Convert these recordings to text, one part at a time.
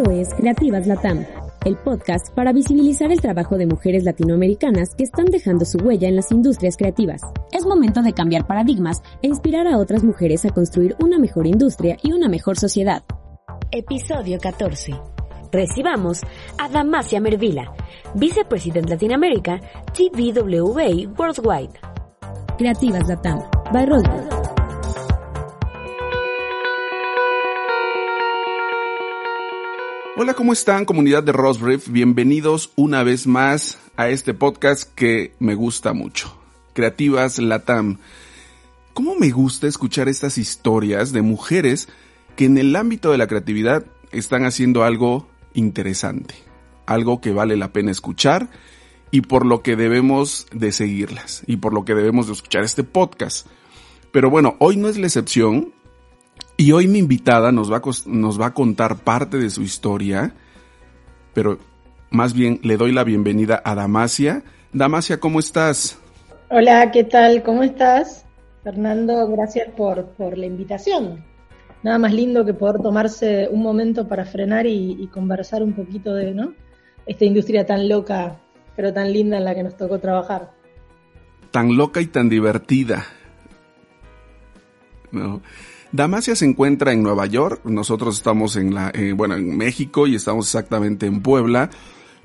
Esto es Creativas Latam, el podcast para visibilizar el trabajo de mujeres latinoamericanas que están dejando su huella en las industrias creativas. Es momento de cambiar paradigmas e inspirar a otras mujeres a construir una mejor industria y una mejor sociedad. Episodio 14. Recibamos a Damasia Mervila, Vicepresidente Latinoamérica, TVWA Worldwide. Creativas Latam, by. Hola, ¿cómo están comunidad de Rosbrief? Bienvenidos una vez más a este podcast que me gusta mucho. Creativas Latam. ¿Cómo me gusta escuchar estas historias de mujeres que en el ámbito de la creatividad están haciendo algo interesante? Algo que vale la pena escuchar y por lo que debemos de seguirlas y por lo que debemos de escuchar este podcast. Pero bueno, hoy no es la excepción y hoy mi invitada nos va, a, nos va a contar parte de su historia, pero más bien le doy la bienvenida a Damasia. Damasia, ¿cómo estás? Hola, ¿qué tal? ¿Cómo estás? Fernando, gracias por, por la invitación. Nada más lindo que poder tomarse un momento para frenar y, y conversar un poquito de ¿no? esta industria tan loca, pero tan linda en la que nos tocó trabajar. Tan loca y tan divertida. ¿No? Damasia se encuentra en Nueva York, nosotros estamos en la, eh, bueno, en México y estamos exactamente en Puebla,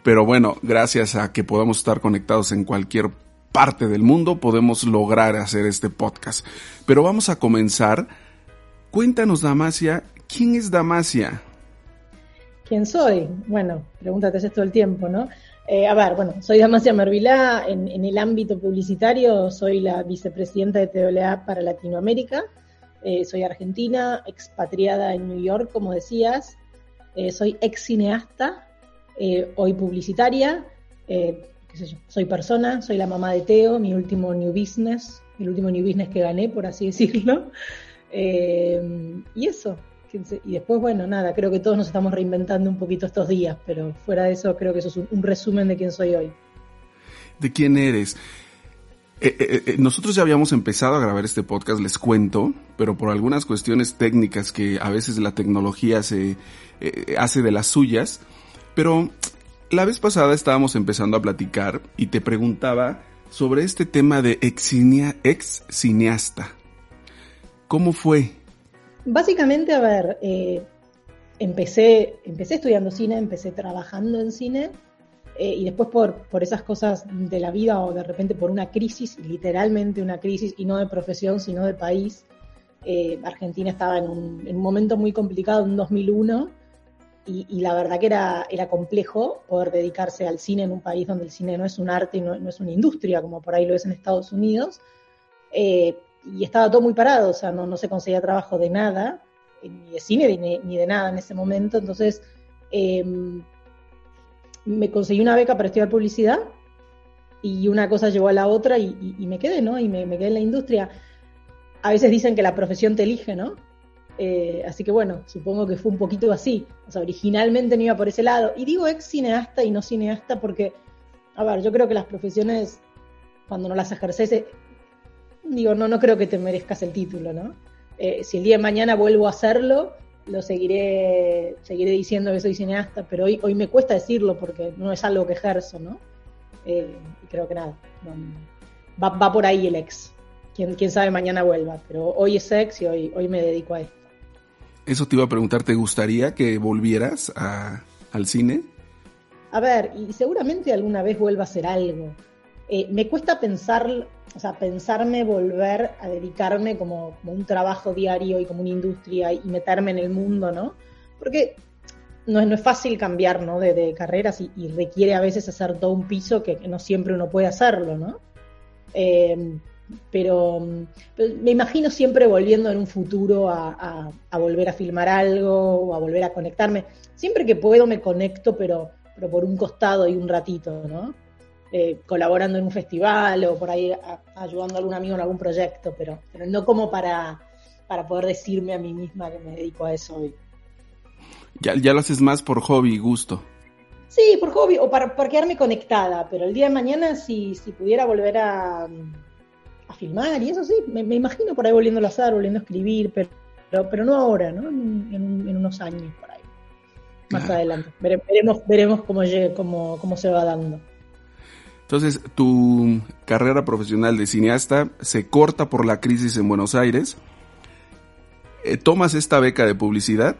pero bueno, gracias a que podamos estar conectados en cualquier parte del mundo, podemos lograr hacer este podcast. Pero vamos a comenzar. Cuéntanos, Damasia, ¿quién es Damasia? ¿Quién soy? Bueno, pregúntate eso todo el tiempo, ¿no? Eh, a ver, bueno, soy Damasia Mervilá, en, en, el ámbito publicitario soy la vicepresidenta de TWA para Latinoamérica. Eh, soy argentina, expatriada en New York, como decías. Eh, soy ex cineasta, eh, hoy publicitaria. Qué sé yo, soy persona, soy la mamá de Teo, mi último new business, el último new business que gané, por así decirlo. y eso. Y después, bueno, nada, creo que todos nos estamos reinventando un poquito estos días, pero fuera de eso, creo que eso es un, un resumen de quién soy hoy. ¿De quién eres? Eh, eh, eh, nosotros ya habíamos empezado a grabar este podcast, les cuento, pero por algunas cuestiones técnicas que a veces la tecnología se eh, hace de las suyas, pero la vez pasada estábamos empezando a platicar y te preguntaba sobre este tema de ex, ex cineasta. ¿Cómo fue? Básicamente, a ver, empecé, empecé estudiando cine, empecé trabajando en cine eh, y después por, por esas cosas de la vida o de repente por una crisis, literalmente una crisis, y no de profesión, sino de país, eh, Argentina estaba en un, en un, momento muy complicado en 2001 y, y, la verdad que era, era complejo poder dedicarse al cine en un país donde el cine no es un arte y no, no es una industria como por ahí lo es en Estados Unidos. Eh, y estaba todo muy parado, o sea, no, no se conseguía trabajo de nada, ni de cine ni, ni de nada en ese momento. Entonces, eh, me conseguí una beca para estudiar publicidad y una cosa llevó a la otra y, me quedé, ¿no? Y me, me, quedé en la industria. A veces dicen que la profesión te elige, ¿no? Eh, así que bueno, supongo que fue un poquito así. O sea, originalmente no iba por ese lado. Y digo ex cineasta y no cineasta porque, a ver, yo creo que las profesiones, cuando no las ejerces, eh, digo, no, no creo que te merezcas el título, ¿no? Eh, si el día de mañana vuelvo a hacerlo, lo seguiré, seguiré diciendo que soy cineasta, pero hoy, hoy me cuesta decirlo porque no es algo que ejerzo, ¿no? Eh, y creo que nada, va, va, por ahí el ex. Quién, quién sabe mañana vuelva, pero hoy es ex y hoy, hoy me dedico a esto. Eso te iba a preguntar, ¿te gustaría que volvieras a, al cine? A ver, y seguramente alguna vez vuelva a hacer algo. Eh, me cuesta pensar, o sea, pensarme volver a dedicarme como, un trabajo diario y como una industria y meterme en el mundo, ¿no? Porque no es, no es fácil cambiar, ¿no? De, carreras y, requiere a veces hacer todo un piso que, no siempre uno puede hacerlo, ¿no? Eh, pero, me imagino siempre volviendo en un futuro a, a, a, volver a filmar algo o a volver a conectarme. Siempre que puedo me conecto, pero, pero por un costado y un ratito, ¿no? Eh, colaborando en un festival o por ahí a, ayudando a algún amigo en algún proyecto, pero, pero no como para, para poder decirme a mí misma que me dedico a eso hoy. Ya, ya lo haces más por hobby y gusto. Sí, por hobby o para, para quedarme conectada, pero el día de mañana si, si pudiera volver a, a filmar y eso sí, me, me, imagino por ahí volviendo a hacer, volviendo a escribir, pero, pero, pero no ahora, ¿no? En, en, en unos años por ahí. más adelante. veremos, veremos cómo, cómo, cómo se va dando. Entonces, tu carrera profesional de cineasta se corta por la crisis en Buenos Aires. Eh, ¿Tomas esta beca de publicidad?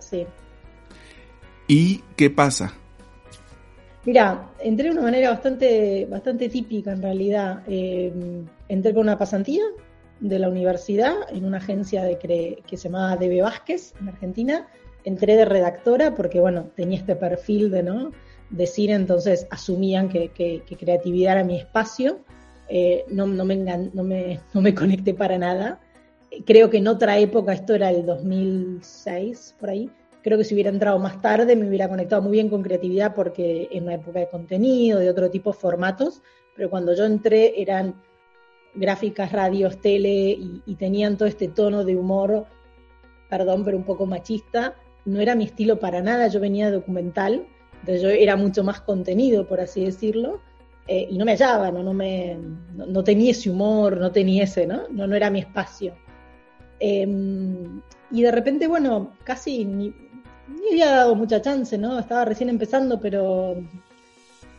Sí. ¿Y qué pasa? Mira, entré de una manera bastante, bastante típica en realidad. Eh, entré con una pasantía de la universidad en una agencia de que se llamaba DB Vázquez en Argentina. Entré de redactora porque, bueno, tenía este perfil de, ¿no? De cine, entonces asumían que, creatividad era mi espacio. Eh, no, no, me no, me, no me conecté para nada. Creo que en otra época, esto era el 2006, por ahí, creo que si hubiera entrado más tarde me hubiera conectado muy bien con creatividad porque en una época de contenido, de otro tipo de formatos, pero cuando yo entré eran gráficas, radios, tele y, y tenían todo este tono de humor, perdón, pero un poco machista. No era mi estilo para nada, yo venía de documental, entonces yo era mucho más contenido, por así decirlo, eh, y no me hallaba, no, no, me, no, tenía ese humor, no tenía ese, ¿no? No, no era mi espacio. Em, y de repente, bueno, casi ni, ni, había dado mucha chance, ¿no? Estaba recién empezando, pero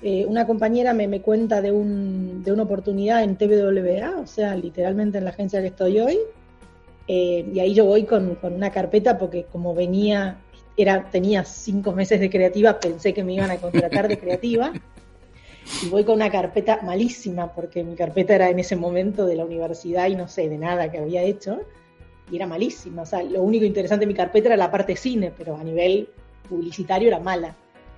eh, una compañera me, me cuenta de, un, de una oportunidad en TWA, o sea, literalmente en la agencia que estoy hoy, eh, y ahí yo voy con, con, una carpeta porque como venía era, tenía cinco meses de creativa, pensé que me iban a contratar de creativa. Y voy con una carpeta malísima, porque mi carpeta era en ese momento de la universidad y no sé de nada que había hecho. Y era malísima. O sea, lo único interesante de mi carpeta era la parte cine, pero a nivel publicitario era mala.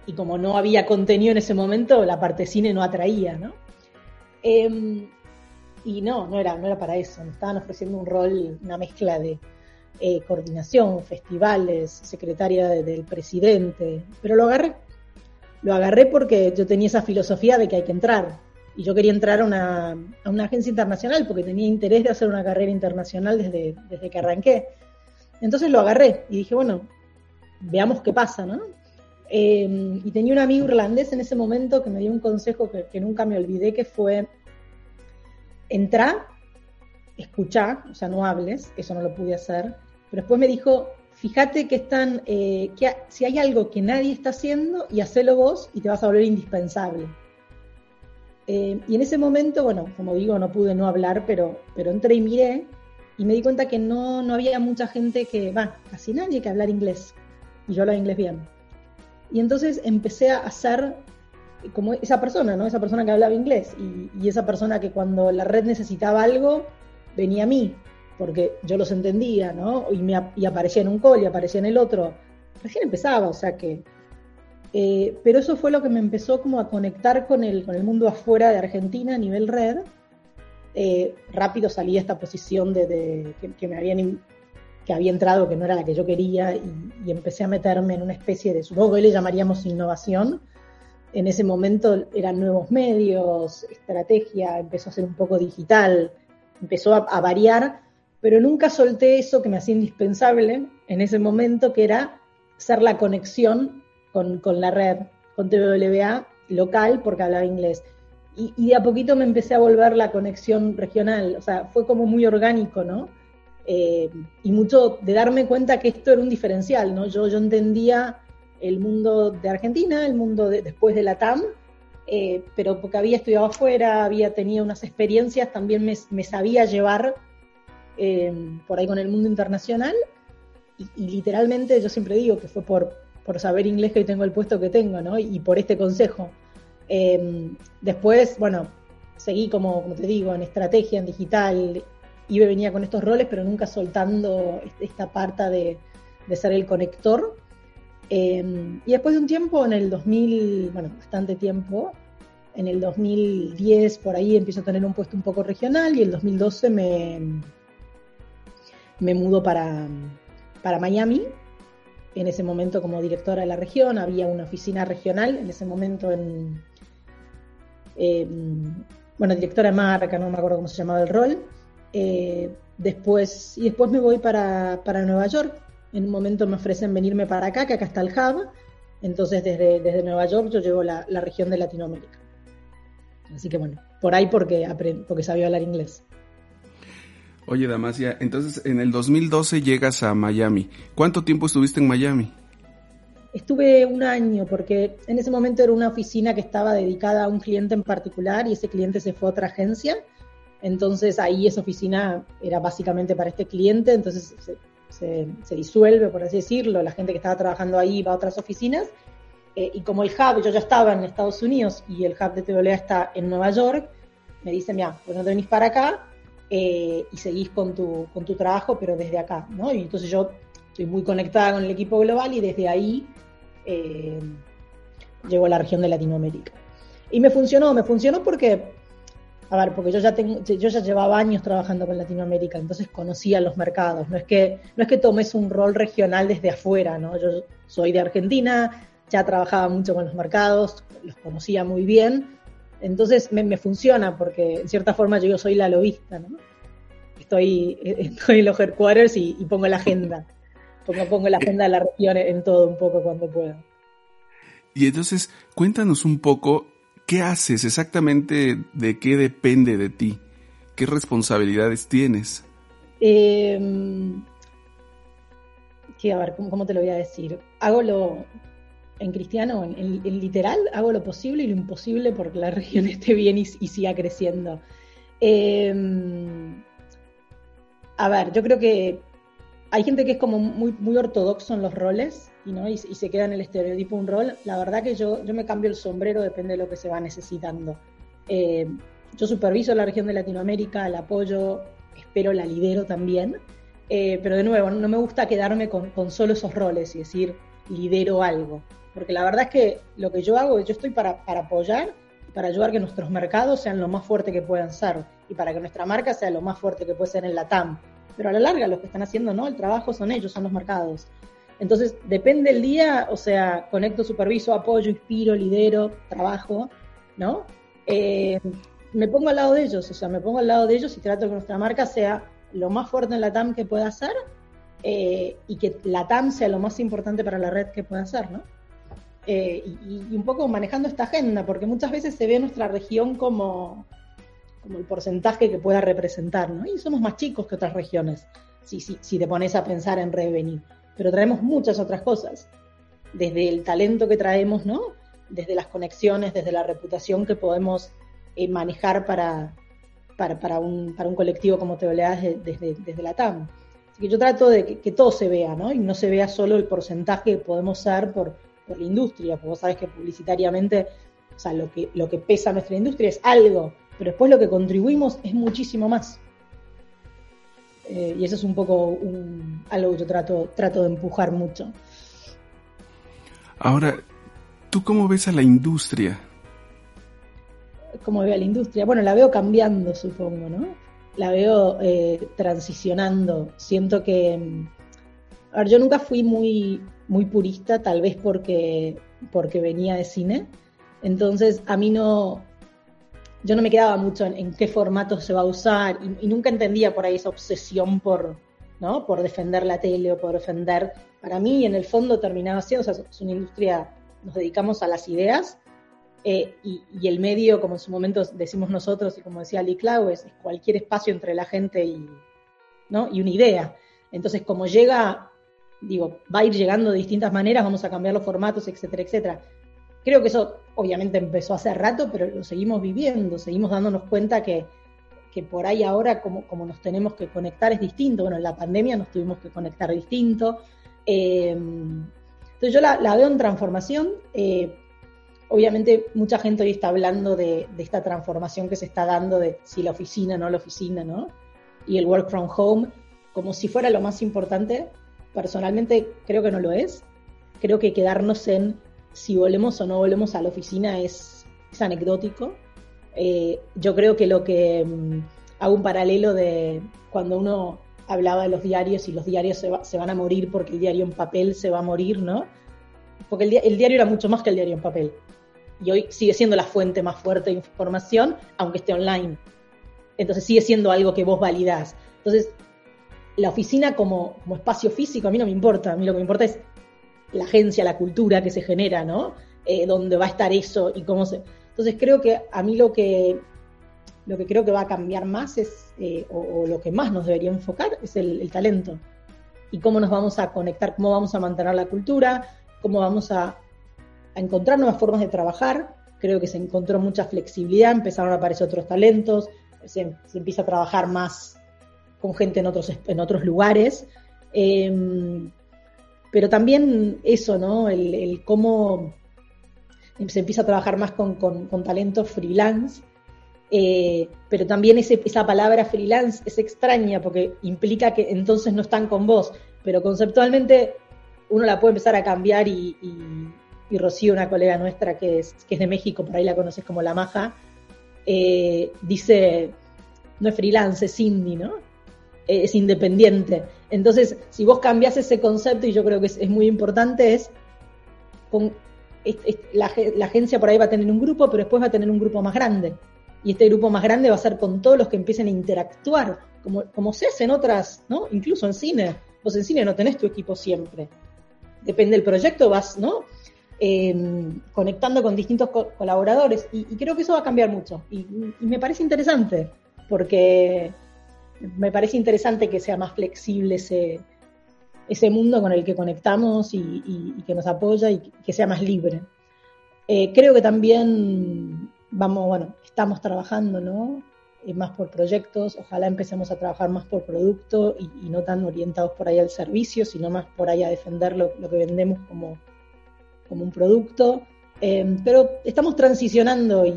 Y como no había contenido en ese momento, la parte cine no atraía, ¿no? Em, y no, no era, no era para eso. Me estaban ofreciendo un rol, una mezcla de eh, coordinación, festivales, secretaria del presidente, pero lo agarré. Lo agarré porque yo tenía esa filosofía de que hay que entrar. Y yo quería entrar a una, agencia internacional porque tenía interés de hacer una carrera internacional desde, desde que arranqué. Entonces lo agarré y dije, bueno, veamos qué pasa, ¿no? Em, y tenía un amigo irlandés en ese momento que me dio un consejo que, que nunca me olvidé, que fue, entrar, escuchar, o sea, no hables, eso no lo pude hacer, pero después me dijo, fíjate que están, eh, que si hay algo que nadie está haciendo, y hacelo vos y te vas a volver indispensable. Eh, y en ese momento, bueno, como digo, no pude no hablar, pero, pero entré y miré y me di cuenta que no, no había mucha gente que, va, casi nadie que hablar inglés. Y yo hablaba inglés bien. Y entonces empecé a hacer como esa persona, ¿no? Esa persona que hablaba inglés y esa persona que cuando la red necesitaba algo, venía a mí porque yo los entendía, ¿no? Y, me, y aparecía en un call y aparecía en el otro. Recién empezaba, o sea que... Eh, pero eso fue lo que me empezó como a conectar con el, con el mundo afuera de Argentina a nivel red. Eh, rápido salí a esta posición de, que, me habían que había entrado, que no era la que yo quería, y, empecé a meterme en una especie de, supongo que le llamaríamos innovación. En ese momento eran nuevos medios, estrategia, empezó a ser un poco digital, empezó a variar, pero nunca solté eso que me hacía indispensable en ese momento, que era ser la conexión con, la red, con TWA local, porque hablaba inglés. Y, de a poquito me empecé a volver la conexión regional, o sea, fue como muy orgánico, ¿no? Eh, y mucho de darme cuenta que esto era un diferencial, ¿no? Yo, yo entendía el mundo de Argentina, el mundo después de la TAM, eh, pero porque había estudiado afuera, había tenido unas experiencias, también me, me sabía llevar eh, por ahí con el mundo internacional y, literalmente yo siempre digo que fue por, por saber inglés que tengo el puesto que tengo, ¿no? Y, por este consejo. Eh, después, bueno, seguí como, como te digo, en estrategia, en digital, iba y venía con estos roles, pero nunca soltando esta parte de, de ser el conector. Eh, y después de un tiempo, en el 2000, bueno, bastante tiempo, en el 2010 por ahí empiezo a tener un puesto un poco regional y el 2012 me, me mudo para, para Miami. En ese momento como directora de la región, había una oficina regional, en ese momento en, bueno, directora de marca, no me acuerdo cómo se llamaba el rol. Eh, después, y después me voy para, para, Nueva York. En un momento me ofrecen venirme para acá, que acá está el hub. Entonces desde, desde Nueva York yo llevo la, la región de Latinoamérica. Así que bueno, por ahí porque, porque sabía hablar inglés. Oye, Damasia, entonces en el 2012 llegas a Miami. ¿Cuánto tiempo estuviste en Miami? estuve un año porque en ese momento era una oficina que estaba dedicada a un cliente en particular y ese cliente se fue a otra agencia. Entonces ahí esa oficina era básicamente para este cliente, entonces se, disuelve, por así decirlo, la gente que estaba trabajando ahí va a otras oficinas. Eh, y como el hub, yo ya estaba en Estados Unidos y el hub de TWA está en Nueva York, me dicen, mira, pues no te venís para acá eh, y seguís con tu, con tu trabajo, pero desde acá, ¿no? Y entonces yo estoy muy conectada con el equipo global y desde ahí eh, llego a la región de Latinoamérica. Y me funcionó, me funcionó porque, a ver, porque yo ya, tengo, yo ya llevaba años trabajando con Latinoamérica, entonces conocía los mercados. No es que, no es que tomes un rol regional desde afuera, ¿no? Yo soy de Argentina, ya trabajaba mucho con los mercados, los conocía muy bien, entonces me, funciona porque en cierta forma yo soy la lobista, ¿no? Estoy, estoy en los headquarters y pongo la agenda porque pongo la agenda de la región en todo un poco cuando puedo. Y entonces, cuéntanos un poco qué haces exactamente, de qué depende de ti, qué responsabilidades tienes. Eh, a ver, ¿cómo, te lo voy a decir? Hago lo, en cristiano, en, literal, hago lo posible y lo imposible porque la región esté bien y, siga creciendo. Em, a ver, yo creo que hay gente que es como muy, muy ortodoxo en los roles y, ¿no? y, se queda en el estereotipo un rol. La verdad que yo, yo me cambio el sombrero, depende de lo que se va necesitando. Eh, yo superviso la región de Latinoamérica, la apoyo, espero la lidero también. Eh, pero de nuevo, no me gusta quedarme con, con, solo esos roles y decir lidero algo. Porque la verdad es que lo que yo hago, yo estoy para, para apoyar, para ayudar a que nuestros mercados sean lo más fuerte que puedan ser y para que nuestra marca sea lo más fuerte que puede ser en la TAM pero a la larga los que están haciendo no el trabajo son ellos, son los mercados. Entonces, depende el día, o sea, conecto, superviso, apoyo, inspiro, lidero, trabajo, ¿no? Eh, me pongo al lado de ellos, o sea, me pongo al lado de ellos y trato que nuestra marca sea lo más fuerte en la TAM que pueda ser eh, y que la TAM sea lo más importante para la red que pueda ser, ¿no? Eh, y, un poco manejando esta agenda, porque muchas veces se ve nuestra región como, como el porcentaje que pueda representar, ¿no? Y somos más chicos que otras regiones, si, si, si te pones a pensar en revenue. Pero traemos muchas otras cosas, desde el talento que traemos, ¿no? Desde las conexiones, desde la reputación que podemos eh, manejar para, para, un, para un colectivo como te desde, desde, desde la TAM. Así que yo trato de que, todo se vea, ¿no? Y no se vea solo el porcentaje que podemos ser por, por la industria, porque vos sabes que publicitariamente, o sea, lo que, lo que pesa nuestra industria es algo, pero después lo que contribuimos es muchísimo más. Eh, y eso es un poco algo que yo trato, trato de empujar mucho. Ahora, ¿tú cómo ves a la industria? ¿Cómo veo a la industria? Bueno, la veo cambiando, supongo, ¿no? La veo eh, transicionando. Siento que... A ver, yo nunca fui muy, muy purista, tal vez porque, porque venía de cine. Entonces, a mí no, yo no me quedaba mucho en, qué formato se va a usar y, nunca entendía por ahí esa obsesión por, ¿no? por defender la tele o por defender. Para mí, en el fondo, terminaba siendo, o sea, es una industria, nos dedicamos a las ideas eh, y, el medio, como en su momento decimos nosotros y como decía Lee Clau, es, cualquier espacio entre la gente y, ¿no? y una idea. Entonces, como llega, digo, va a ir llegando de distintas maneras, vamos a cambiar los formatos, etcétera, etcétera. Creo que eso obviamente empezó hace rato, pero lo seguimos viviendo, seguimos dándonos cuenta que, por ahí ahora como, como, nos tenemos que conectar es distinto. Bueno, en la pandemia nos tuvimos que conectar distinto. Eh, entonces yo la, veo en transformación. Eh, obviamente mucha gente hoy está hablando de, esta transformación que se está dando de si la oficina, no la oficina, ¿no? Y el work from home como si fuera lo más importante. Personalmente creo que no lo es. Creo que quedarnos en si volvemos o no volvemos a la oficina es, anecdótico. Eh, yo creo que lo que mm, hago un paralelo de cuando uno hablaba de los diarios y los diarios se, van a morir porque el diario en papel se va a morir, ¿no? Porque el, el, diario era mucho más que el diario en papel. Y hoy sigue siendo la fuente más fuerte de información, aunque esté online. Entonces sigue siendo algo que vos validás. Entonces, la oficina como, como espacio físico a mí no me importa. A mí lo que me importa es la agencia, la cultura que se genera, ¿no? Eh, dónde va a estar eso y cómo se... Entonces creo que a mí lo que, lo que creo que va a cambiar más es, eh, o, lo que más nos debería enfocar, es el, talento. Y cómo nos vamos a conectar, cómo vamos a mantener la cultura, cómo vamos a, encontrar nuevas formas de trabajar. Creo que se encontró mucha flexibilidad, empezaron a aparecer otros talentos, se, empieza a trabajar más con gente en otros, en otros lugares. Em, pero también eso, ¿no? El, cómo se empieza a trabajar más con, con, talentos freelance. Eh, pero también esa palabra freelance es extraña porque implica que entonces no están con vos, pero conceptualmente uno la puede empezar a cambiar y, y, Rocío, una colega nuestra que es, que es de México, por ahí la conoces como La Maja, eh, dice, no es freelance, es indie, ¿no? Eh, es independiente. Entonces, si vos cambias ese concepto, y yo creo que es, muy importante, es, con, la, la agencia por ahí va a tener un grupo, pero después va a tener un grupo más grande. Y este grupo más grande va a ser con todos los que empiecen a interactuar, como, como se hace en otras, ¿no? Incluso en cine. Vos en cine no tenés tu equipo siempre depende del proyecto, vas, ¿no? Em, conectando con distintos colaboradores y, creo que eso va a cambiar mucho y, me parece interesante porque me parece interesante que sea más flexible ese, ese mundo con el que conectamos y, que nos apoya y que sea más libre. Eh, creo que también vamos, bueno, estamos trabajando, ¿no? Eh, más por proyectos, ojalá empecemos a trabajar más por producto y, no tan orientados por ahí al servicio, sino más por ahí a defender lo, que vendemos como, como un producto. Eh, pero estamos transicionando y,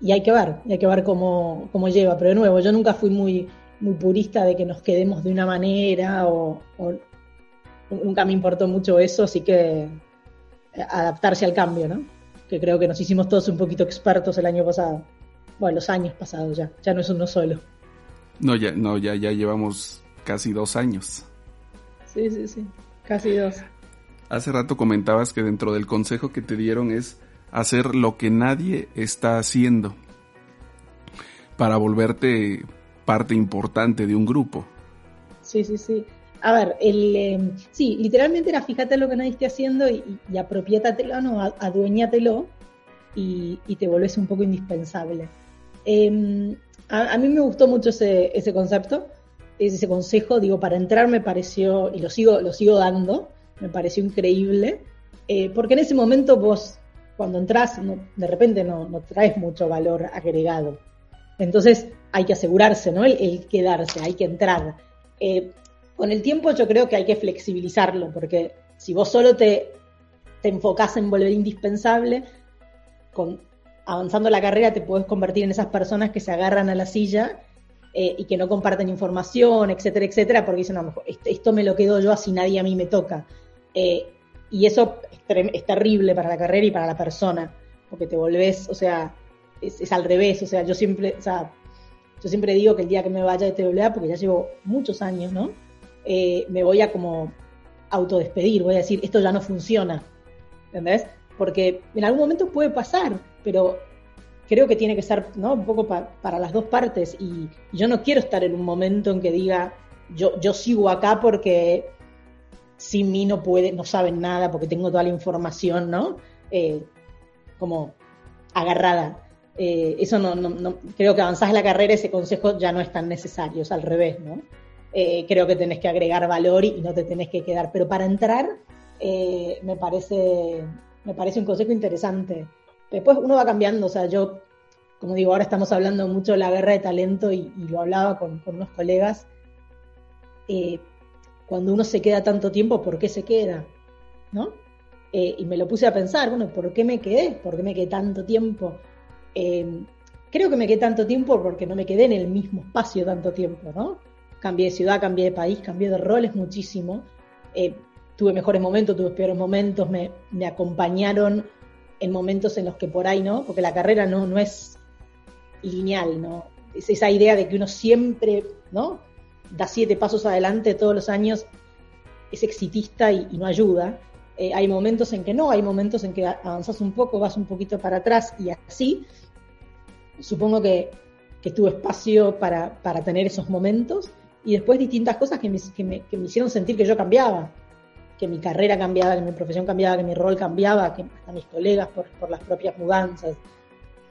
y hay que ver, hay que ver cómo, cómo, lleva. Pero de nuevo, yo nunca fui muy, muy purista de que nos quedemos de una manera o, o nunca me importó mucho eso, así que adaptarse al cambio, ¿no? que creo que nos hicimos todos un poquito expertos el año pasado. Bueno, los años pasados ya, ya no es uno solo. No, ya, no, ya, ya llevamos casi dos años. Sí, sí, sí, casi dos. Hace rato comentabas que dentro del consejo que te dieron es hacer lo que nadie está haciendo para volverte parte importante de un grupo. Sí, sí, sí. A ver, el, em, sí, literalmente era fíjate lo que nadie esté haciendo y, y no, adueñatelo y, y, te volvés un poco indispensable. Em, a, mí me gustó mucho ese, ese concepto, ese consejo, digo, para entrar me pareció, y lo sigo, lo sigo dando, me pareció increíble, eh, porque en ese momento vos, cuando entras, de repente no, no, traes mucho valor agregado. Entonces hay que asegurarse, ¿no? El, quedarse, hay que entrar. Eh, con el tiempo yo creo que hay que flexibilizarlo, porque si vos solo te, te enfocás en volver indispensable, con, avanzando la carrera te puedes convertir en esas personas que se agarran a la silla eh, y que no comparten información, etcétera, etcétera, porque dicen, no, esto me lo quedo yo, así nadie a mí me toca. Eh, y eso es, terrible para la carrera y para la persona, porque te volvés, o sea, es, es, al revés, o sea, yo siempre, o sea, yo siempre digo que el día que me vaya de TWA, porque ya llevo muchos años, ¿no? Eh, me voy a como autodespedir, voy a decir, esto ya no funciona, ¿entendés? Porque en algún momento puede pasar, pero creo que tiene que ser ¿no? un poco para las dos partes y, yo no quiero estar en un momento en que diga, yo, yo sigo acá porque sin mí no puede, no saben nada porque tengo toda la información, ¿no? Eh, como agarrada. Eh, eso no, no, no, creo que avanzás la carrera, ese consejo ya no es tan necesario, es al revés, ¿no? Eh, creo que tenés que agregar valor y, no te tenés que quedar. Pero para entrar, me, parece, me parece un consejo interesante. Después uno va cambiando, o sea, yo, como digo, ahora estamos hablando mucho de la guerra de talento y, lo hablaba con, unos colegas. Cuando uno se queda tanto tiempo, ¿por qué se queda? ¿No? y me lo puse a pensar, bueno, ¿por qué me quedé? ¿Por qué me quedé tanto tiempo? creo que me quedé tanto tiempo porque no me quedé en el mismo espacio tanto tiempo, ¿no? cambié de ciudad, cambié de país, cambié de roles muchísimo. Eh, tuve mejores momentos, tuve peores momentos, me, acompañaron en momentos en los que por ahí no, porque la carrera no, no es lineal, ¿no? Es esa idea de que uno siempre, ¿no? Da siete pasos adelante todos los años, es exitista y, no ayuda. Eh, hay momentos en que no, hay momentos en que avanzas un poco, vas un poquito para atrás y así. Supongo que, que tuve espacio para, para tener esos momentos y después distintas cosas que me, que me, que me hicieron sentir que yo cambiaba, que mi carrera cambiaba, que mi profesión cambiaba, que mi rol cambiaba, que hasta mis colegas por, por las propias mudanzas.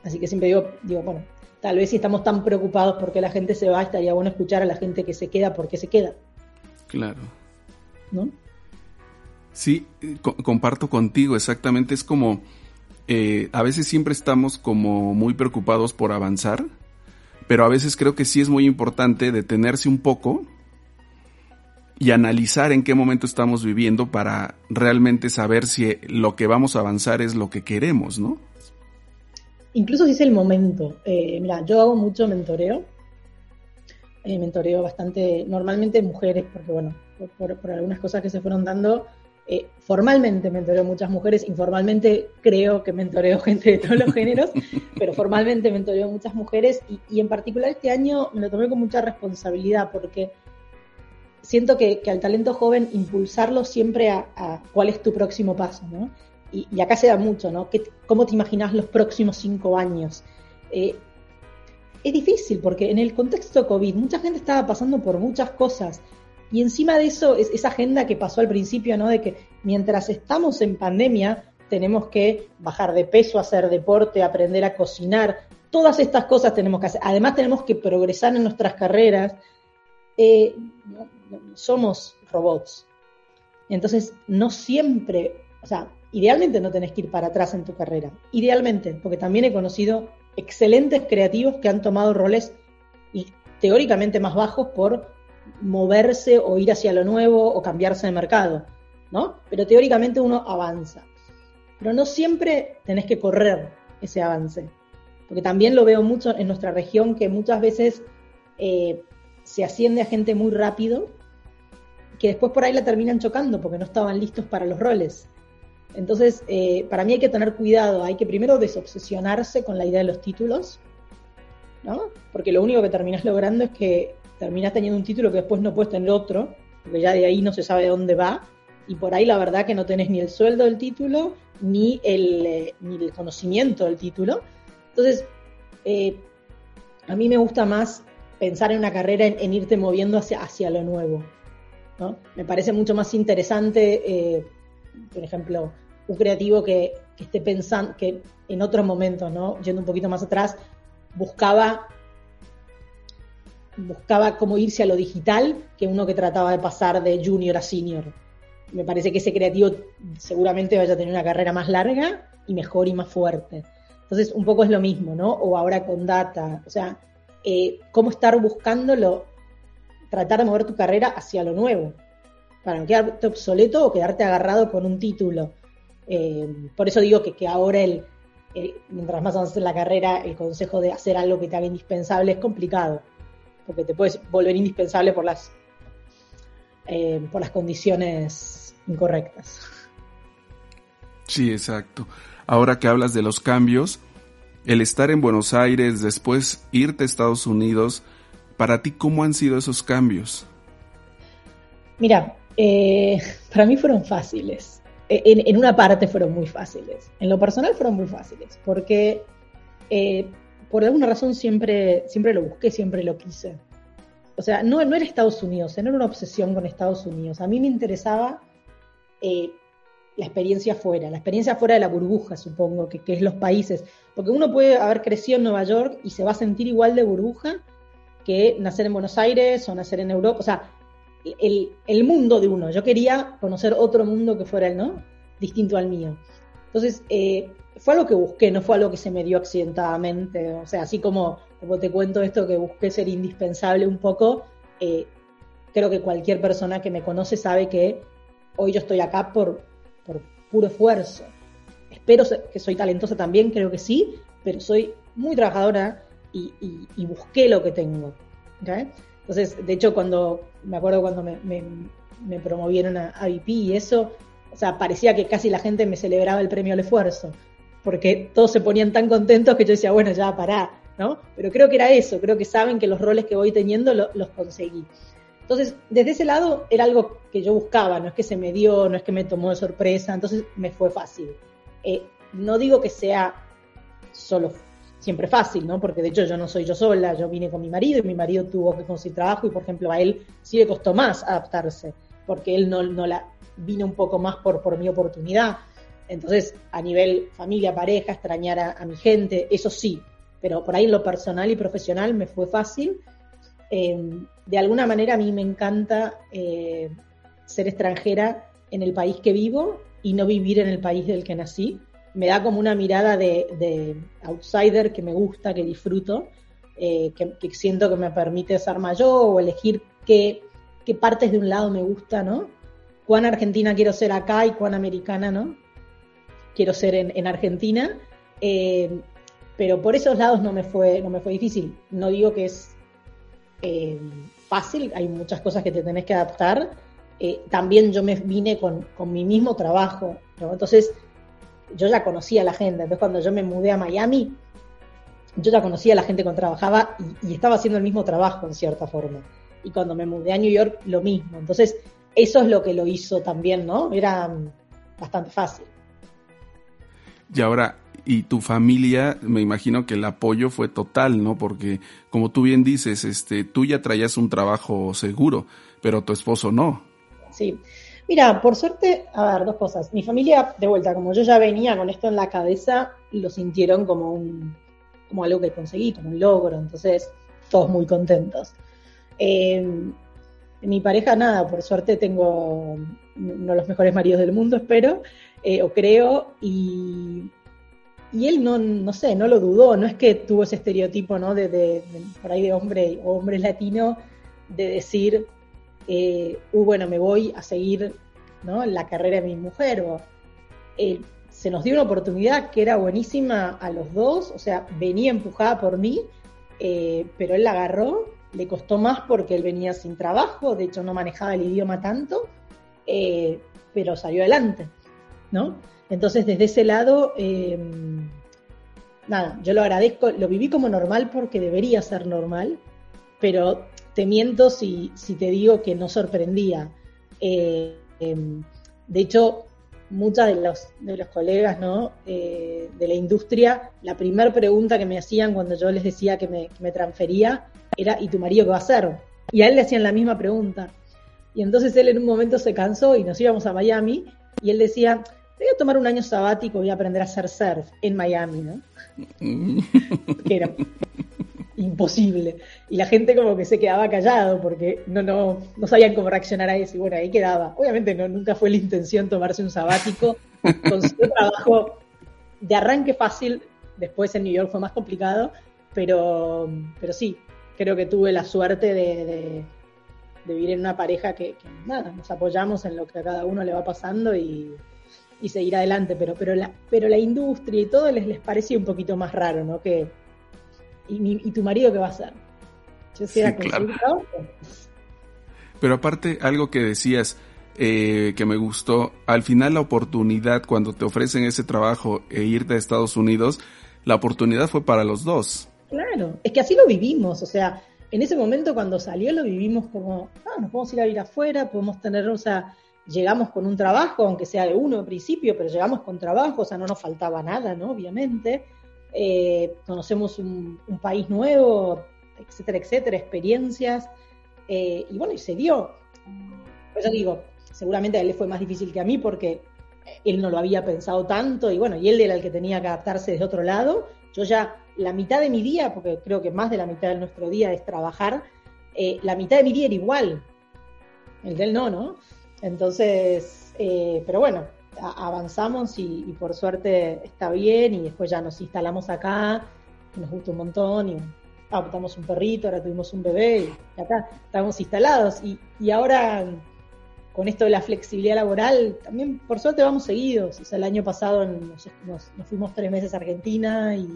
Así que siempre digo, digo, bueno, tal vez si estamos tan preocupados porque la gente se va, estaría bueno escuchar a la gente que se queda porque se queda. Claro. ¿No? Sí, comparto contigo, exactamente. Es como, eh, a veces siempre estamos como muy preocupados por avanzar, pero a veces creo que sí es muy importante detenerse un poco y analizar en qué momento estamos viviendo para realmente saber si lo que vamos a avanzar es lo que queremos, ¿no? Incluso si es el momento. Eh, mira, yo hago mucho mentoreo. Eh, mentoreo bastante, normalmente mujeres, porque bueno, por algunas cosas que se fueron dando, eh, formalmente mentoreo muchas mujeres, informalmente creo que mentoreo gente de todos los géneros, pero formalmente mentoreo muchas mujeres y, en particular este año me lo tomé con mucha responsabilidad porque siento que, al talento joven impulsarlo siempre a, cuál es tu próximo paso, ¿no? Y, acá se da mucho, ¿no? ¿Cómo te imaginas los próximos cinco años? Eh, es difícil porque en el contexto COVID mucha gente estaba pasando por muchas cosas y encima de eso, es esa agenda que pasó al principio, ¿no? De que mientras estamos en pandemia, tenemos que bajar de peso, hacer deporte, aprender a cocinar. Todas estas cosas tenemos que hacer. Además, tenemos que progresar en nuestras carreras. Eh, somos robots. Entonces, no siempre, o sea, idealmente no tenés que ir para atrás en tu carrera. Idealmente, porque también he conocido excelentes creativos que han tomado roles teóricamente más bajos por moverse o ir hacia lo nuevo o cambiarse de mercado, ¿no? Pero teóricamente uno avanza. Pero no siempre tenés que correr ese avance, porque también lo veo mucho en nuestra región que muchas veces eh, se asciende a gente muy rápido que después por ahí la terminan chocando porque no estaban listos para los roles. Entonces, eh, para mí hay que tener cuidado, hay que primero desobsesionarse con la idea de los títulos, ¿no? Porque lo único que terminas logrando es que terminás teniendo un título que después no puedes tener otro, porque ya de ahí no se sabe dónde va, y por ahí la verdad que no tenés ni el sueldo del título, ni el, eh, ni el conocimiento del título. Entonces, eh, a mí me gusta más pensar en una carrera en, irte moviendo hacia, hacia lo nuevo. Me parece mucho más interesante, por ejemplo, un creativo que, esté pensando, que en otros momentos, ¿no? yendo un poquito más atrás, buscaba buscaba cómo irse a lo digital que uno que trataba de pasar de junior a senior. Me parece que ese creativo seguramente vaya a tener una carrera más larga y mejor y más fuerte. Entonces, un poco es lo mismo, ¿no? O ahora con data. O sea, eh, cómo estar buscándolo, tratar de mover tu carrera hacia lo nuevo, para no quedarte obsoleto o quedarte agarrado con un título. Eh, por eso digo que, que ahora el, mientras más avances en la carrera, el consejo de hacer algo que te haga indispensable es complicado porque te puedes volver indispensable por las, eh, por las condiciones incorrectas. Sí, exacto. Ahora que hablas de los cambios, el estar en Buenos Aires, después irte a Estados Unidos, para ti, ¿cómo han sido esos cambios? Mira, eh, para mí fueron fáciles. E, en, una parte fueron muy fáciles. En lo personal fueron muy fáciles, porque eh, por alguna razón siempre, siempre lo busqué, siempre lo quise. O sea, no, no era Estados Unidos, no era una obsesión con Estados Unidos. A mí me interesaba eh, la experiencia fuera, la experiencia fuera de la burbuja, supongo, que, es los países. Porque uno puede haber crecido en Nueva York y se va a sentir igual de burbuja que nacer en Buenos Aires o nacer en Europa. O sea, el, el mundo de uno. Yo quería conocer otro mundo que fuera el, ¿no? Distinto al mío. Entonces, eh, fue algo que busqué, no fue algo que se me dio accidentadamente. O sea, así como, como te cuento esto que busqué ser indispensable un poco, eh, creo que cualquier persona que me conoce sabe que hoy yo estoy acá por, por puro esfuerzo. Espero que soy talentosa también, creo que sí, pero soy muy trabajadora y, busqué lo que tengo. Entonces, de hecho, cuando me acuerdo cuando me, promovieron a, a VP y eso, o sea, parecía que casi la gente me celebraba el premio al esfuerzo porque todos se ponían tan contentos que yo decía, bueno, ya pará, ¿no? Pero creo que era eso, creo que saben que los roles que voy teniendo los conseguí. Entonces, desde ese lado era algo que yo buscaba, no es que se me dio, no es que me tomó de sorpresa, entonces me fue fácil. Eh, no digo que sea solo siempre fácil, ¿no? Porque de hecho yo no soy yo sola, yo vine con mi marido y mi marido tuvo que conseguir trabajo y por ejemplo a él sí le costó más adaptarse, porque él no, no la vino un poco más por, por mi oportunidad. Entonces, a nivel familia, pareja, extrañar a, mi gente, eso sí, pero por ahí lo personal y profesional me fue fácil. Eh, de alguna manera a mí me encanta eh, ser extranjera en el país que vivo y no vivir en el país del que nací. Me da como una mirada de, outsider que me gusta, que disfruto, eh, que, siento que me permite ser mayor o elegir qué, partes de un lado me gusta, ¿no? Cuán argentina quiero ser acá y cuán americana, ¿no? Quiero ser en, Argentina. Eh, pero por esos lados no me fue, no me fue difícil. No digo que es eh, fácil, hay muchas cosas que te tenés que adaptar. También yo me vine con, mi mismo trabajo, entonces yo ya conocía a la gente. Entonces cuando yo me mudé a Miami, yo ya conocía a la gente con trabajaba y, estaba haciendo el mismo trabajo en cierta forma. Y cuando me mudé a New York, lo mismo. Entonces eso es lo que lo hizo también, ¿no? Era mm, bastante fácil. Y ahora, y tu familia, me imagino que el apoyo fue total, ¿no? Porque como tú bien dices, este, tú ya traías un trabajo seguro, pero tu esposo no. Sí. Mira, por suerte, a ver, dos cosas. Mi familia, de vuelta, como yo ya venía con esto en la cabeza, lo sintieron como un, como algo que conseguí, como un logro. Entonces, todos muy contentos. Eh, mi pareja, nada, por suerte tengo uno de los mejores maridos del mundo, espero, eh, o creo, y y él no, no sé, no lo dudó, no es que tuvo ese estereotipo, ¿no? De, por ahí de hombre o hombre latino, de decir, eh, uh, bueno, me voy a seguir, ¿no? La carrera de mi mujer, o eh, se nos dio una oportunidad que era buenísima a los dos, o sea, venía empujada por mí, eh, pero él la agarró, le costó más porque él venía sin trabajo, de hecho no manejaba el idioma tanto, pero salió adelante, ¿no? Entonces, desde ese lado, nada, yo lo agradezco, lo viví como normal porque debería ser normal, pero te miento si, te digo que no sorprendía. Eh, em, de hecho, muchas de los, de los colegas ¿no? Eh, de la industria, la primera pregunta que me hacían cuando yo les decía que me, que me transfería era, ¿y tu marido qué va a hacer? Y a él le hacían la misma pregunta. Y entonces él en un momento se cansó y nos íbamos a Miami y él decía, voy a tomar un año sabático, voy a aprender a hacer surf en Miami, ¿no? que era imposible. Y la gente como que se quedaba callado porque no, no, no sabían cómo reaccionar a eso. Y bueno, ahí quedaba. Obviamente no, nunca fue la intención tomarse un sabático. Consiguió trabajo de arranque fácil, después en New York fue más complicado, pero, pero sí, creo que tuve la suerte de, vivir en una pareja que, que, nada, nos apoyamos en lo que a cada uno le va pasando y, y seguir adelante, pero, pero, la, pero la industria y todo les, les parecía un poquito más raro, ¿no? Que, ¿y, tu marido qué va a hacer? Yo sí, claro. Pero aparte, algo que decías eh, que me gustó, al final la oportunidad, cuando te ofrecen ese trabajo e irte a Estados Unidos, la oportunidad fue para los dos. Claro, es que así lo vivimos, o sea, en ese momento cuando salió lo vivimos como, ah, nos podemos ir a vivir afuera, podemos tener, o sea, llegamos con un trabajo, aunque sea de uno al principio, pero llegamos con trabajo, o sea, no nos faltaba nada, ¿no? Obviamente. Eh, conocemos un, país nuevo, etcétera, etcétera, experiencias. Eh, y bueno, y se dio. Pues yo digo, seguramente a él le fue más difícil que a mí porque él no lo había pensado tanto y bueno, y él era el que tenía que adaptarse desde otro lado. Yo ya la mitad de mi día, porque creo que más de la mitad de nuestro día es trabajar, eh, la mitad de mi día era igual. El de él no, ¿no? Entonces, eh, pero bueno, avanzamos y, por suerte está bien y después ya nos instalamos acá, nos gusta un montón y adoptamos un perrito, ahora tuvimos un bebé y acá estamos instalados y, ahora con esto de la flexibilidad laboral, también por suerte vamos seguidos. O sea, el año pasado nos, fuimos tres meses a Argentina y,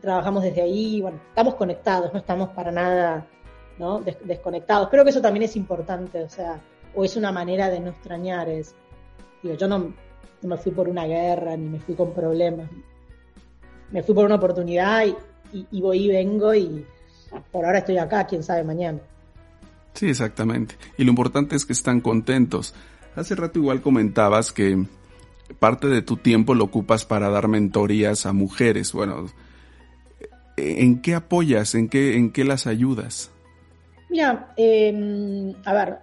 trabajamos desde ahí. Bueno, estamos conectados, no estamos para nada ¿no? desconectados. Creo que eso también es importante. O sea, o es una manera de no extrañar. Es, digo, yo no, me fui por una guerra ni me fui con problemas. Me fui por una oportunidad y, voy y vengo y por ahora estoy acá, quién sabe mañana. Sí, exactamente. Y lo importante es que están contentos. Hace rato igual comentabas que parte de tu tiempo lo ocupas para dar mentorías a mujeres. Bueno, ¿en qué apoyas? ¿En qué, en qué las ayudas? Mira, em, a ver,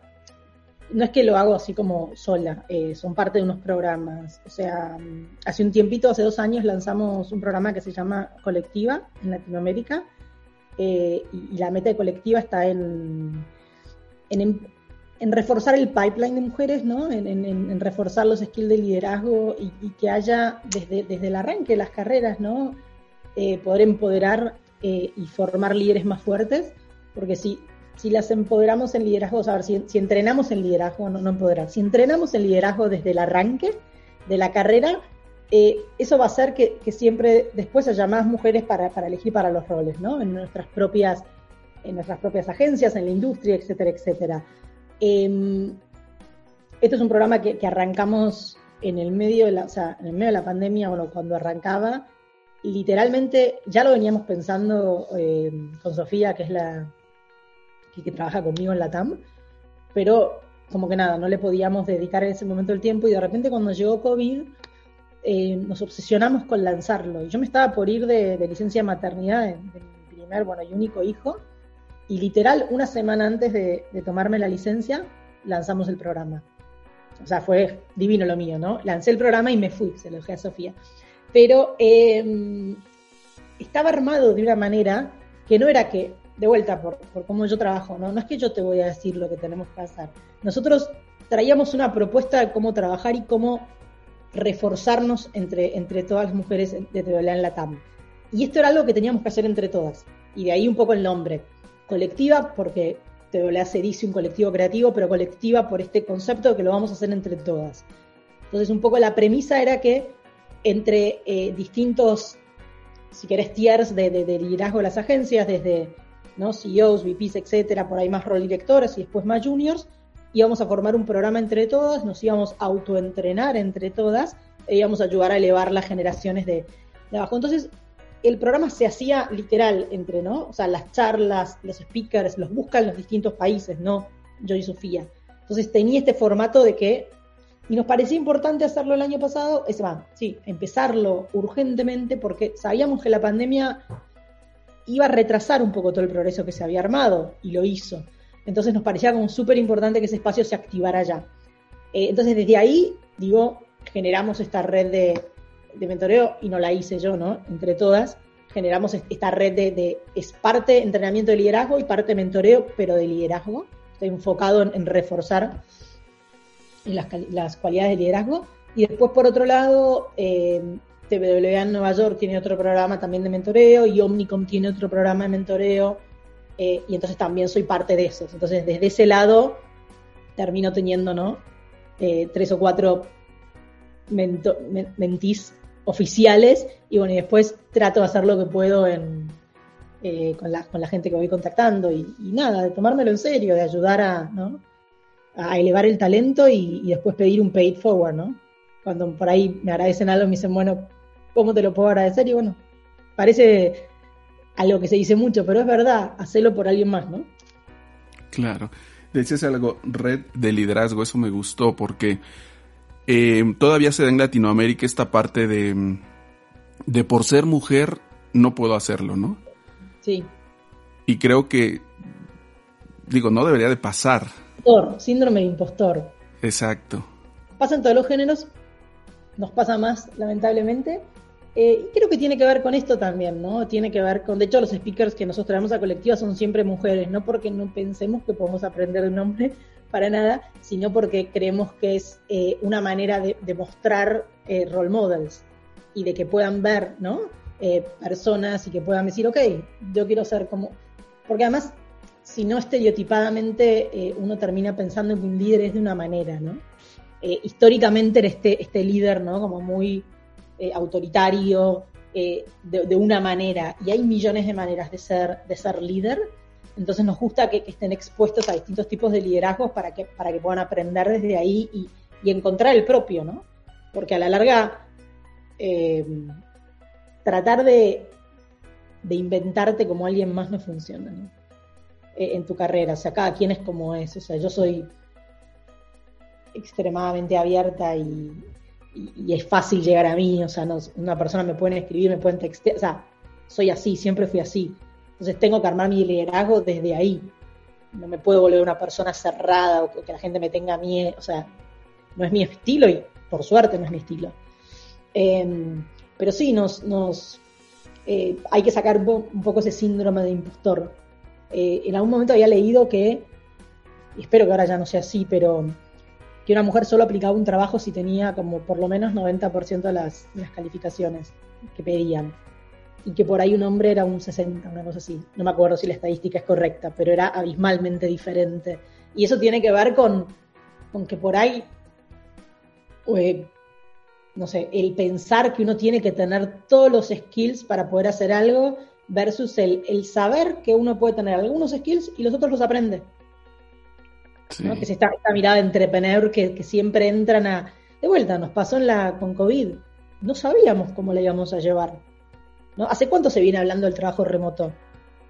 no es que lo hago así como sola, eh, son parte de unos programas. O sea, hace un tiempito, hace dos años, lanzamos un programa que se llama Colectiva en Latinoamérica. Eh, y, la meta de Colectiva está en, en, reforzar el pipeline de mujeres, ¿no? En, reforzar los skills de liderazgo y, que haya desde, desde, el arranque de las carreras, ¿no? Eh, poder empoderar y formar líderes más fuertes, porque si, si las empoderamos en liderazgo, a ver, si, entrenamos en liderazgo, no, no empoderar, si entrenamos en liderazgo desde el arranque de la carrera, eh, eso va a hacer que, siempre después haya más mujeres para, elegir para los roles, ¿no? En nuestras propias, en nuestras propias agencias, en la industria, etcétera, etcétera. Em, esto es un programa que, arrancamos en el medio de la, o sea, en el medio de la pandemia, bueno, cuando arrancaba, literalmente ya lo veníamos pensando eh, con Sofía, que es la que, trabaja conmigo en la TAM, pero como que nada, no le podíamos dedicar en ese momento el tiempo y de repente cuando llegó COVID eh, nos obsesionamos con lanzarlo. Y yo me estaba por ir de, licencia de maternidad de, mi primer, bueno, y único hijo y literal una semana antes de, tomarme la licencia lanzamos el programa. O sea, fue divino lo mío, ¿no? Lancé el programa y me fui, se lo dejé a Sofía pero em, estaba armado de una manera que no era que, de vuelta, por, cómo yo trabajo, ¿no? no es que yo te voy a decir lo que tenemos que hacer. Nosotros traíamos una propuesta de cómo trabajar y cómo reforzarnos entre, entre todas las mujeres de TVLA en la TAM. Y esto era algo que teníamos que hacer entre todas. Y de ahí un poco el nombre. Colectiva, porque TVLA se dice un colectivo creativo, pero colectiva por este concepto de que lo vamos a hacer entre todas. Entonces, un poco la premisa era que entre eh, distintos, si querés, tiers de, liderazgo de las agencias, desde ¿no? CEOs, VPs, etcétera, por ahí más rol directores y después más juniors, íbamos a formar un programa entre todas, nos íbamos a autoentrenar entre todas e íbamos a ayudar a elevar las generaciones de, abajo. Entonces, el programa se hacía literal entre, ¿no? O sea, las charlas, los speakers, los buscan los distintos países, ¿no? Yo y Sofía. Entonces tenía este formato de que y nos parecía importante hacerlo el año pasado, es más, sí, empezarlo urgentemente porque sabíamos que la pandemia iba a retrasar un poco todo el progreso que se había armado y lo hizo. Entonces nos parecía como súper importante que ese espacio se activara ya. Eh, entonces desde ahí, digo, generamos esta red de, mentoreo y no la hice yo, ¿no? Entre todas, generamos esta red de, es parte entrenamiento de liderazgo y parte mentoreo, pero de liderazgo. Estoy enfocado en reforzar las, las cualidades de liderazgo. Y después, por otro lado, eh, TWA en Nueva York tiene otro programa también de mentoreo y Omnicom tiene otro programa de mentoreo. Eh, y entonces también soy parte de esos. Entonces, desde ese lado, termino teniendo, ¿no? Eh, tres o cuatro mentís oficiales y bueno, y después trato de hacer lo que puedo en, con, la, con la gente que voy contactando y, y, nada, de tomármelo en serio, de ayudar a, ¿no? a elevar el talento y, después pedir un paid forward, ¿no? Cuando por ahí me agradecen algo, me dicen, bueno, ¿cómo te lo puedo agradecer? Y bueno, parece algo que se dice mucho, pero es verdad, hacerlo por alguien más, ¿no? Claro. Decías algo, red de liderazgo, eso me gustó porque eh, todavía se da en Latinoamérica esta parte de, de por ser mujer no puedo hacerlo, ¿no? Sí. Y creo que, digo, no debería de pasar, síndrome de impostor. Exacto. Pasa en todos los géneros, nos pasa más, lamentablemente. Eh, y creo que tiene que ver con esto también, ¿no? Tiene que ver con, de hecho, los speakers que nosotros traemos a colectiva son siempre mujeres, no porque no pensemos que podemos aprender de un hombre para nada, sino porque creemos que es eh, una manera de, mostrar eh, role models y de que puedan ver, ¿no? personas y que puedan decir, ok, yo quiero ser como... Porque además si no estereotipadamente eh, uno termina pensando que un líder es de una manera, ¿no? Eh, históricamente este, este líder, ¿no? Como muy eh, autoritario, de, una manera, y hay millones de maneras de ser, de ser líder, entonces nos gusta que, estén expuestos a distintos tipos de liderazgos para que, para que puedan aprender desde ahí y, encontrar el propio, ¿no? Porque a la larga, tratar de, de inventarte como alguien más no funciona. Eh, en tu carrera. O sea, cada quien es como es. O sea, yo soy extremadamente abierta y, es fácil llegar a mí. O sea, no, una persona me puede escribir, me pueden textear. O sea, soy así, siempre fui así. Entonces tengo que armar mi liderazgo desde ahí. No me puedo volver una persona cerrada o que, la gente me tenga miedo. O sea, no es mi estilo y por suerte no es mi estilo. Em, pero sí, nos, nos eh, hay que sacar un poco ese síndrome de impostor eh, en algún momento había leído que y espero que ahora ya no sea así, pero que una mujer solo aplicaba un trabajo si tenía como por lo menos 90% de las, calificaciones que pedían. Y que por ahí un hombre era un 60, una cosa así. No me acuerdo si la estadística es correcta, pero era abismalmente diferente. Y eso tiene que ver con, con que por ahí, eh, no sé, el pensar que uno tiene que tener todos los skills para poder hacer algo versus el, el saber que uno puede tener algunos skills y los otros los aprende. Que es esta, esta, mirada de entrepreneur que, siempre entran a... De vuelta, nos pasó en la, con COVID. No sabíamos cómo le íbamos a llevar. ¿no? ¿Hace cuánto se viene hablando del trabajo remoto?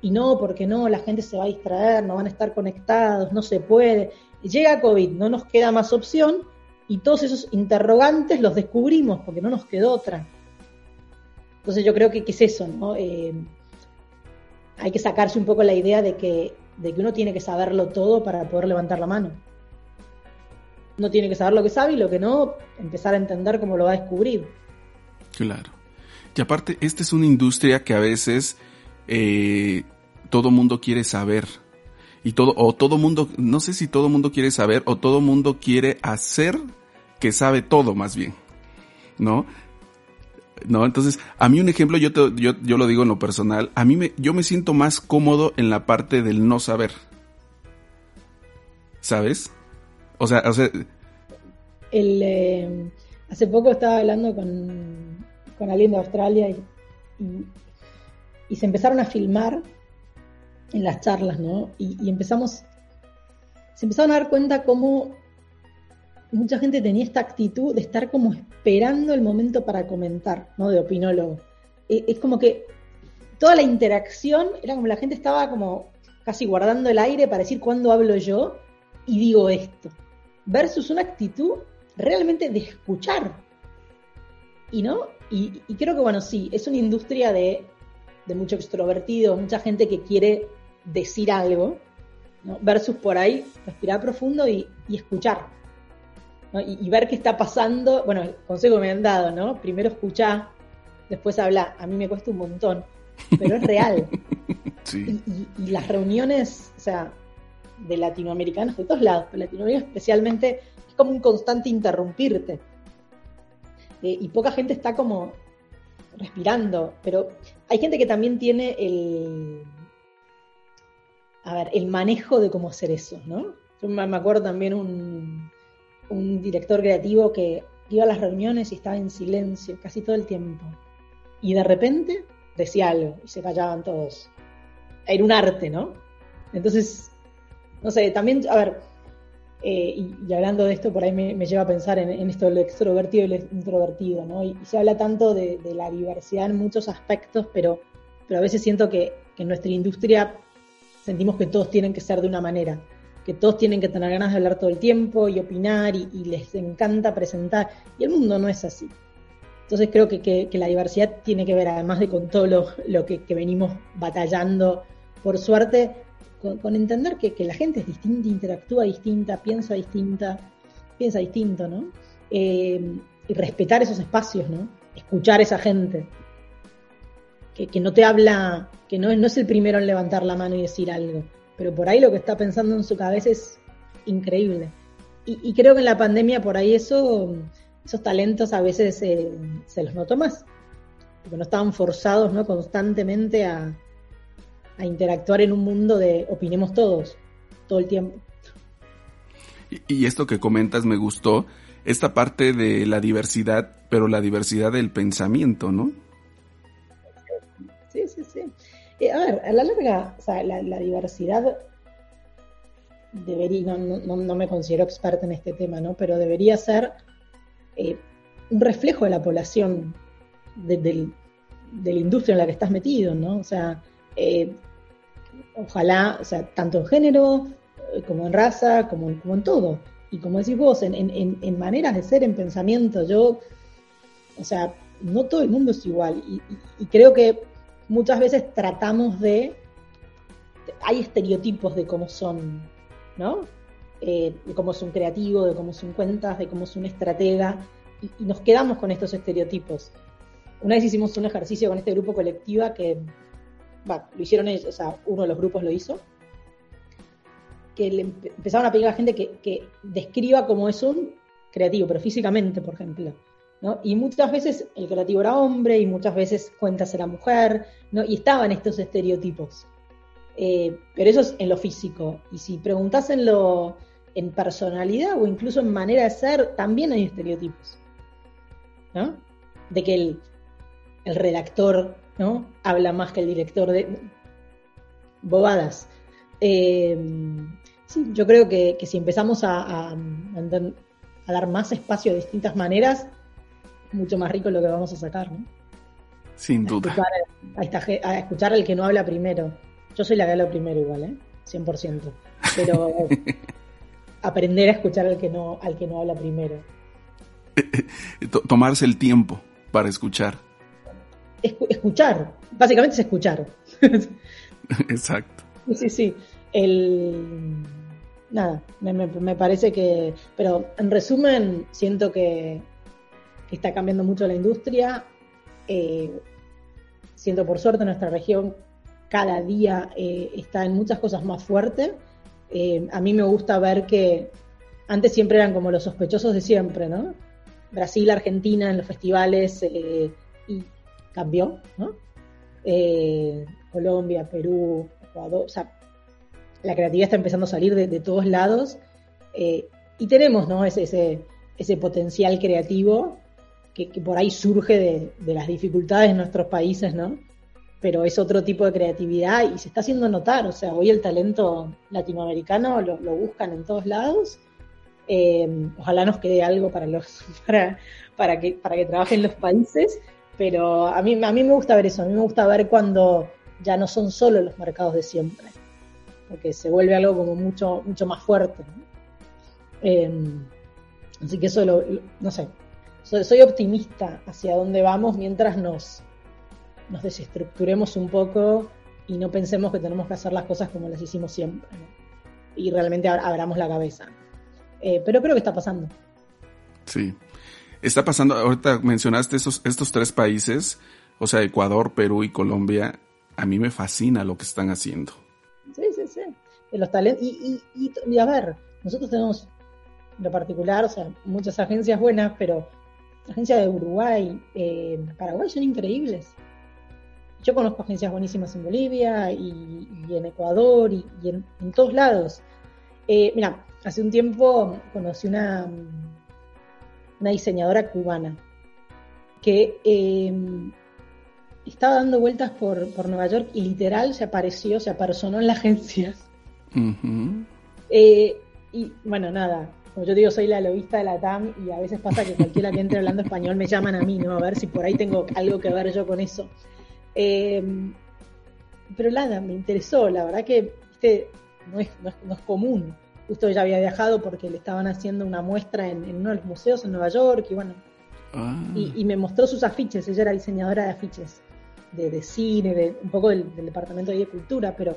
Y no, porque no, la gente se va a distraer, no van a estar conectados, no se puede. Llega COVID, no nos queda más opción y todos esos interrogantes los descubrimos porque no nos quedó otra. Entonces yo creo que, que es eso, ¿no? Eh, hay que sacarse un poco la idea de que, de que uno tiene que saberlo todo para poder levantar la mano. No tiene que saber lo que sabe y lo que no, empezar a entender cómo lo va a descubrir. Claro. Y aparte, esta es una industria que a veces eh, todo mundo quiere saber. Y todo, o todo mundo, no sé si todo mundo quiere saber o todo mundo quiere hacer que sabe todo más bien. ¿No? ¿No? Entonces, a mí un ejemplo, yo, te, yo, yo lo digo en lo personal, a mí me, yo me siento más cómodo en la parte del no saber. ¿Sabes? O sea, o sea... Eh, hace poco estaba hablando con, con alguien de Australia y, y, y, se empezaron a filmar en las charlas, ¿no? Y, y empezamos, se empezaron a dar cuenta cómo mucha gente tenía esta actitud de estar como esperando el momento para comentar, ¿no? De opinólogo. E, es como que toda la interacción era como la gente estaba como casi guardando el aire para decir cuándo hablo yo y digo esto. Versus una actitud realmente de escuchar. Y no, y, creo que bueno, sí, es una industria de, de, mucho extrovertido, mucha gente que quiere decir algo, ¿no? versus por ahí respirar profundo y escuchar y, y, ver qué está pasando. Bueno, el consejo que me han dado, ¿no? Primero escuchar, después hablar. A mí me cuesta un montón, pero es real. sí. y, y, las reuniones, o sea, de latinoamericanos de todos lados, pero Latinoamérica especialmente, es como un constante interrumpirte. Eh, y poca gente está como respirando, pero hay gente que también tiene el, a ver, el manejo de cómo hacer eso, ¿no? Yo me acuerdo también un, un director creativo que iba a las reuniones y estaba en silencio casi todo el tiempo. Y de repente decía algo y se callaban todos. Era un arte, ¿no? Entonces, no sé, también, a ver, eh, y, hablando de esto, por ahí me, lleva a pensar en, esto del extrovertido y el introvertido, ¿no? Y, se habla tanto de, de, la diversidad en muchos aspectos, pero, pero a veces siento que, que en nuestra industria sentimos que todos tienen que ser de una manera que todos tienen que tener ganas de hablar todo el tiempo y opinar y, les encanta presentar. Y el mundo no es así. Entonces creo que, que, que, la diversidad tiene que ver, además de con todo lo, lo que, que, venimos batallando, por suerte, con, entender que, la gente es distinta, interactúa distinta, piensa distinta, piensa distinto, ¿no? Eh, y respetar esos espacios, ¿no? Escuchar a esa gente. Que, no te habla, que no, no es el primero en levantar la mano y decir algo pero por ahí lo que está pensando en su cabeza es increíble. Y, creo que en la pandemia por ahí eso, esos talentos a veces se los notó más, porque no estaban forzados ¿no? constantemente a, interactuar en un mundo de opinemos todos, todo el tiempo. Y esto que comentas me gustó, esta parte de la diversidad, pero la diversidad del pensamiento, ¿no? Eh, a ver, a la larga, o sea, la, diversidad debería, no, no, no, me considero experta en este tema, ¿no? Pero debería ser eh, un reflejo de la población de, de, la industria en la que estás metido, ¿no? O sea, eh, ojalá, o sea, tanto en género, como en raza, como, como en todo. Y como decís vos, en, en, en, maneras de ser, en pensamiento, yo, o sea, no todo el mundo es igual. Y creo que muchas veces tratamos de, hay estereotipos de cómo son, ¿no? Eh, de cómo es un creativo, de cómo son cuentas, de cómo es un estratega, y, nos quedamos con estos estereotipos. Una vez hicimos un ejercicio con este grupo colectiva que, bah, lo hicieron ellos, o sea, uno de los grupos lo hizo, que le empezaron a pedir a la gente que, describa cómo es un creativo, pero físicamente, por ejemplo. ¿No? Y muchas veces el creativo era hombre y muchas veces cuentas era mujer, y estaban estos estereotipos. Eh, pero eso es en lo físico. Y si preguntas en lo en personalidad o incluso en manera de ser, también hay estereotipos. De que el, el redactor ¿no? habla más que el director de bobadas. Eh, yo creo que, si empezamos a, dar más espacio de distintas maneras, mucho más rico lo que vamos a sacar, ¿no? Sin duda. A escuchar, a, escuchar al que no habla primero. Yo soy la que habla primero igual, ¿eh? 100%. Pero aprender a escuchar al que no, al que no habla primero. Tomarse el tiempo para escuchar. escuchar, básicamente es escuchar. Exacto. Sí, sí. El, nada, me, parece que, pero en resumen, siento que, está cambiando mucho la industria. Eh, siento por suerte nuestra región cada día eh, está en muchas cosas más fuerte. Eh, a mí me gusta ver que antes siempre eran como los sospechosos de siempre, ¿no? Brasil, Argentina en los festivales y cambió, ¿no? Colombia, Perú, Ecuador, o sea, la creatividad está empezando a salir de, todos lados eh, y tenemos ¿no? ese, potencial creativo que, por ahí surge de, las dificultades de nuestros países, ¿no? Pero es otro tipo de creatividad y se está haciendo notar, o sea, hoy el talento latinoamericano lo, buscan en todos lados. Eh, ojalá nos quede algo para los para, para que para que trabajen los países, pero a mí a mí me gusta ver eso, a mí me gusta ver cuando ya no son solo los mercados de siempre, porque se vuelve algo como mucho, mucho más fuerte. Em, así que eso, lo, no sé, soy, optimista hacia dónde vamos mientras nos, nos desestructuremos un poco y no pensemos que tenemos que hacer las cosas como las hicimos siempre. Y realmente abramos la cabeza. Eh, pero creo que está pasando. Sí. Está pasando, ahorita mencionaste esos, estos tres países, o sea, Ecuador, Perú y Colombia, a mí me fascina lo que están haciendo. Sí, sí, sí. los talentos. Y, y, a ver, nosotros tenemos, en particular, o sea, muchas agencias buenas, pero agencias de Uruguay, eh, Paraguay son increíbles. Yo conozco agencias buenísimas en Bolivia y, en Ecuador y, en, todos lados. Eh, mira, hace un tiempo conocí una, una diseñadora cubana que eh, estaba dando vueltas por, por, Nueva York y literal se apareció, se apersonó en la agencia. Eh, y bueno, nada, como yo digo, soy la lobista de la TAM y a veces pasa que cualquiera que entre hablando español me llaman a mí, ¿no? A ver si por ahí tengo algo que ver yo con eso. Eh, pero nada, me interesó, la verdad que este, no, es, no, es, común. Justo ella había viajado porque le estaban haciendo una muestra en, uno de los museos en Nueva York y bueno, ah. y, me mostró sus afiches, ella era diseñadora de afiches de, cine, de, un poco del, departamento de cultura, pero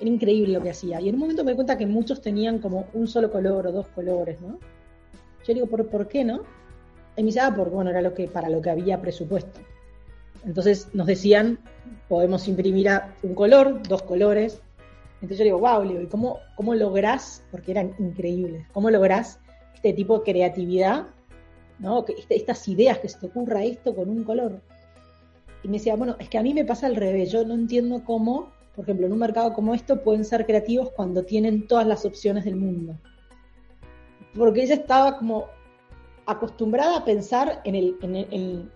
era increíble lo que hacía. Y en un momento me di cuenta que muchos tenían como un solo color o dos colores, ¿no? Yo digo, ¿por, ¿por qué no? Y me dice, ah, porque bueno, era lo que, para lo que había presupuesto. Entonces nos decían, podemos imprimir a un color, dos colores. Entonces yo digo, wow, ¿y cómo, cómo lográs, porque eran increíbles, cómo lográs este tipo de creatividad, ¿no? Este, estas ideas que se te ocurra esto con un color? Y me decía, bueno, es que a mí me pasa al revés, yo no entiendo cómo, por ejemplo, en un mercado como esto pueden ser creativos cuando tienen todas las opciones del mundo. Porque ella estaba como acostumbrada a pensar en el,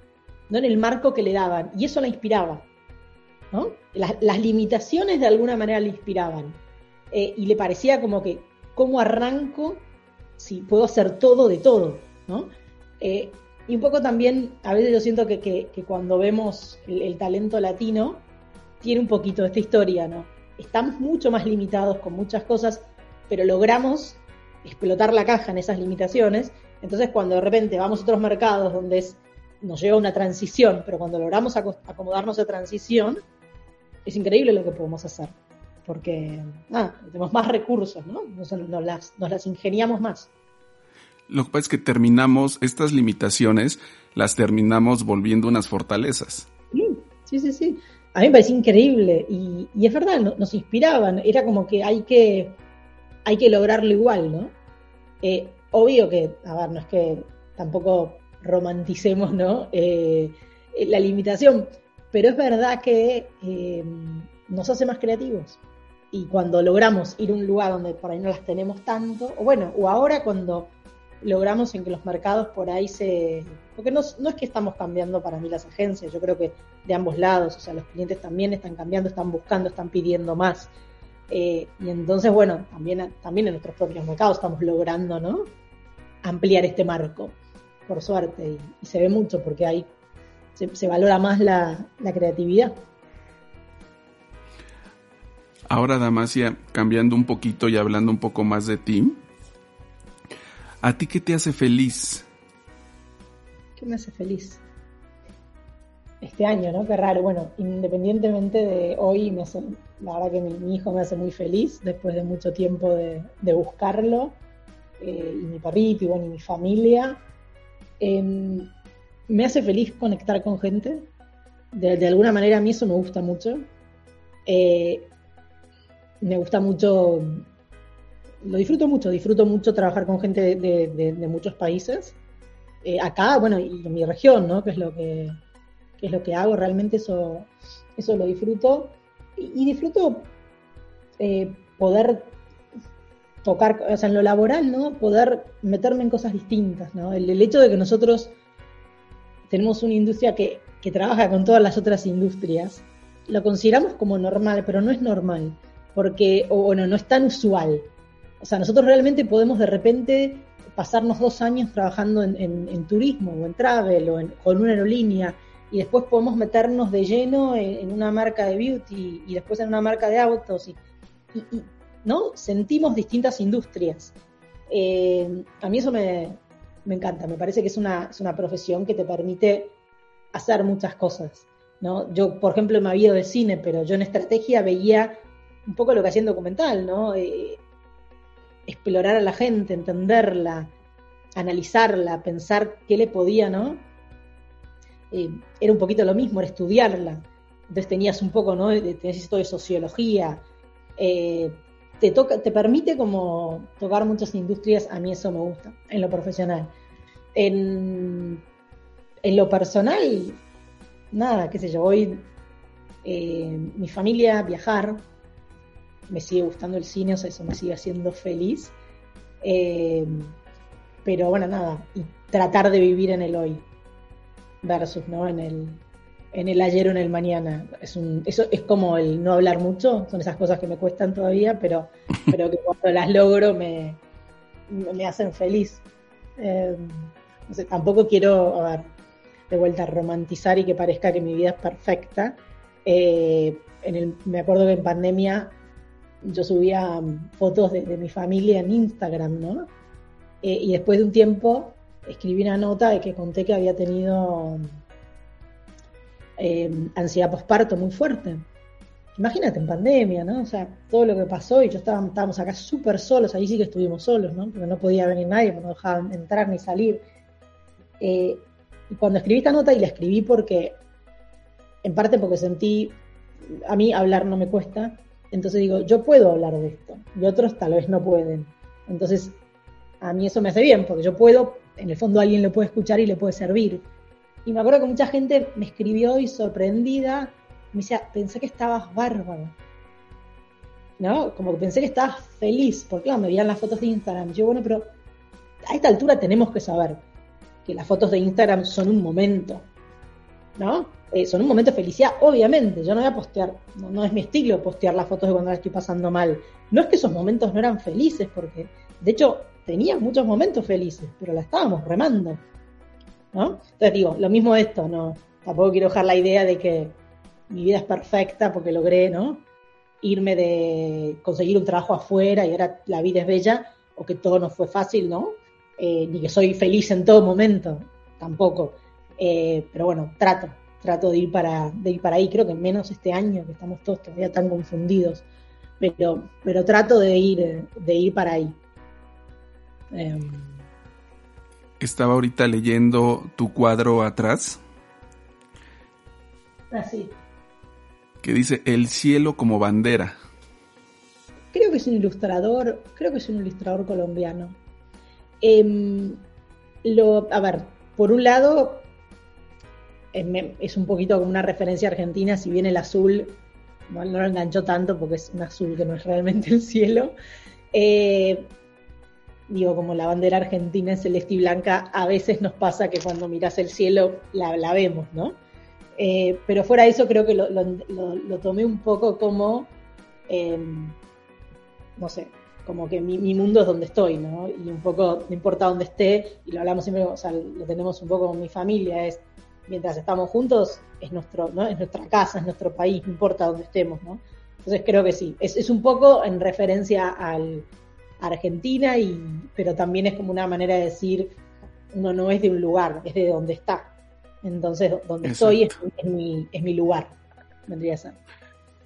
no en el marco que le daban, y eso la inspiraba. ¿no? Las, limitaciones de alguna manera le inspiraban. Eh, y le parecía como que, ¿cómo arranco si puedo hacer todo de todo? ¿no? Eh, y un poco también, a veces yo siento que, cuando vemos el, talento latino, tiene un poquito esta historia, ¿no? Estamos mucho más limitados con muchas cosas, pero logramos explotar la caja en esas limitaciones. Entonces, cuando de repente vamos a otros mercados donde es, nos lleva una transición, pero cuando logramos acomodarnos a transición, es increíble lo que podemos hacer. Porque tenemos más recursos, ¿no? las, nos las ingeniamos más. Lo que pasa es que terminamos, estas limitaciones, las terminamos volviendo unas fortalezas. Sí, sí, sí. A mí me parece increíble y, es verdad, nos inspiraban. Era como que hay que, hay que lograrlo igual, ¿no? Eh, obvio que, a ver, no es que tampoco romanticemos, ¿no? Eh, la limitación, pero es verdad que eh, nos hace más creativos. Y cuando logramos ir a un lugar donde por ahí no las tenemos tanto, o bueno, o ahora cuando logramos en que los mercados por ahí se... Porque no, no es que estamos cambiando para mí las agencias, yo creo que de ambos lados, o sea, los clientes también están cambiando, están buscando, están pidiendo más. Eh, y entonces, bueno, también, también en nuestros propios mercados estamos logrando, ¿no? Ampliar este marco, por suerte, y, se ve mucho porque hay, se, valora más la, la creatividad. Ahora, Damasia, cambiando un poquito y hablando un poco más de ti, ¿a ti qué te hace feliz? ¿Qué me hace feliz? Este año, ¿no? Qué raro. Bueno, independientemente de hoy, me hace, la verdad que mi, hijo me hace muy feliz después de mucho tiempo de, buscarlo. Eh, y mi perrito y bueno, y mi familia. Em, me hace feliz conectar con gente. De, alguna manera a mí eso me gusta mucho. Eh, me gusta mucho, lo disfruto mucho, disfruto mucho trabajar con gente de, muchos países. Eh, acá, bueno, y en mi región, ¿no? Que es lo que, es lo que hago, realmente eso, eso lo disfruto. Y, disfruto eh, poder tocar, o sea, en lo laboral, ¿no? Poder meterme en cosas distintas, ¿no? El, hecho de que nosotros tenemos una industria que, que trabaja con todas las otras industrias, lo consideramos como normal, pero no es normal porque, o bueno, no es tan usual. O sea, nosotros realmente podemos de repente pasarnos dos años trabajando en, turismo o en travel o con una aerolínea y después podemos meternos de lleno en, una marca de beauty y después en una marca de autos y, ¿no? sentimos distintas industrias. Eh, a mí eso me, encanta, me parece que es una, es una profesión que te permite hacer muchas cosas. ¿no? Yo, por ejemplo, me había ido de cine, pero yo en estrategia veía un poco lo que hacía en documental, ¿no? Eh, explorar a la gente, entenderla, analizarla, pensar qué le podía, ¿no? Eh, era un poquito lo mismo, era estudiarla. Entonces tenías un poco, ¿no? Tenías esto de sociología. Eh, te, toca, te permite como tocar muchas industrias, a mí eso me gusta, en lo profesional. En, en lo personal, nada, qué sé yo, hoy mi familia, viajar, me sigue gustando el cine, o sea, eso me sigue haciendo feliz. Eh, pero bueno, nada, y tratar de vivir en el hoy versus, ¿no? En el, en el ayer o en el mañana. Es un, eso es como el no hablar mucho, son esas cosas que me cuestan todavía, pero, pero que cuando las logro me, me hacen feliz. Eh, tampoco quiero, a ver, de vuelta romantizar y que parezca que mi vida es perfecta. Eh, en el, me acuerdo que en pandemia yo subía fotos de, mi familia en Instagram, ¿no? Eh, y después de un tiempo escribí una nota de que conté que había tenido eh, ansiedad posparto muy fuerte. Imagínate en pandemia, ¿no? O sea, todo lo que pasó y yo estaba, estábamos acá súper solos, ahí sí que estuvimos solos, ¿no? Porque no podía venir nadie, no dejaban entrar ni salir. Eh, y cuando escribí esta nota, y la escribí porque, en parte porque sentí, a mí hablar no me cuesta, entonces digo, yo puedo hablar de esto y otros tal vez no pueden. Entonces, a mí eso me hace bien, porque yo puedo, en el fondo alguien lo puede escuchar y le puede servir. Y me acuerdo que mucha gente me escribió y sorprendida, me decía, pensé que estabas bárbaro. ¿No? Como que pensé que estabas feliz, porque claro, me veían las fotos de Instagram. Yo, bueno, pero a esta altura tenemos que saber que las fotos de Instagram son un momento, ¿no? Eh, son un momento de felicidad, obviamente. Yo no voy a postear, no, es mi estilo postear las fotos de cuando la estoy pasando mal. No es que esos momentos no eran felices, porque de hecho tenía muchos momentos felices, pero la estábamos remando. ¿no? Entonces digo, lo mismo esto, no, tampoco quiero dejar la idea de que mi vida es perfecta porque logré, ¿no? Irme de conseguir un trabajo afuera y ahora la vida es bella, o que todo no fue fácil, ¿no? Eh, ni que soy feliz en todo momento, tampoco. Eh, pero bueno, trato, trato de ir para, de ir para ahí, creo que menos este año, que estamos todos todavía tan confundidos, pero, pero trato de ir, de ir para ahí. Em, Estaba ahorita leyendo tu cuadro atrás. Así. Que dice el cielo como bandera. Creo que es un ilustrador, creo que es un ilustrador colombiano. Em, lo, a ver, por un lado, es un poquito como una referencia argentina, si bien el azul no, lo enganchó tanto porque es un azul que no es realmente el cielo. Eh, digo, como la bandera argentina es celeste y blanca, a veces nos pasa que cuando miras el cielo la, la vemos, ¿no? Eh, pero fuera de eso creo que lo, lo, tomé un poco como, em, no sé, como que mi, mundo es donde estoy, ¿no? Y un poco, no importa dónde esté, y lo hablamos siempre, o sea, lo tenemos un poco con mi familia, es mientras estamos juntos, es nuestro, ¿no? Es nuestra casa, es nuestro país, no importa dónde estemos, ¿no? Entonces creo que sí, es, es un poco en referencia al, a Argentina, y, pero también es como una manera de decir, uno no es de un lugar, es de donde está. Entonces, donde estoy es, mi, es, mi, lugar, vendría a ser.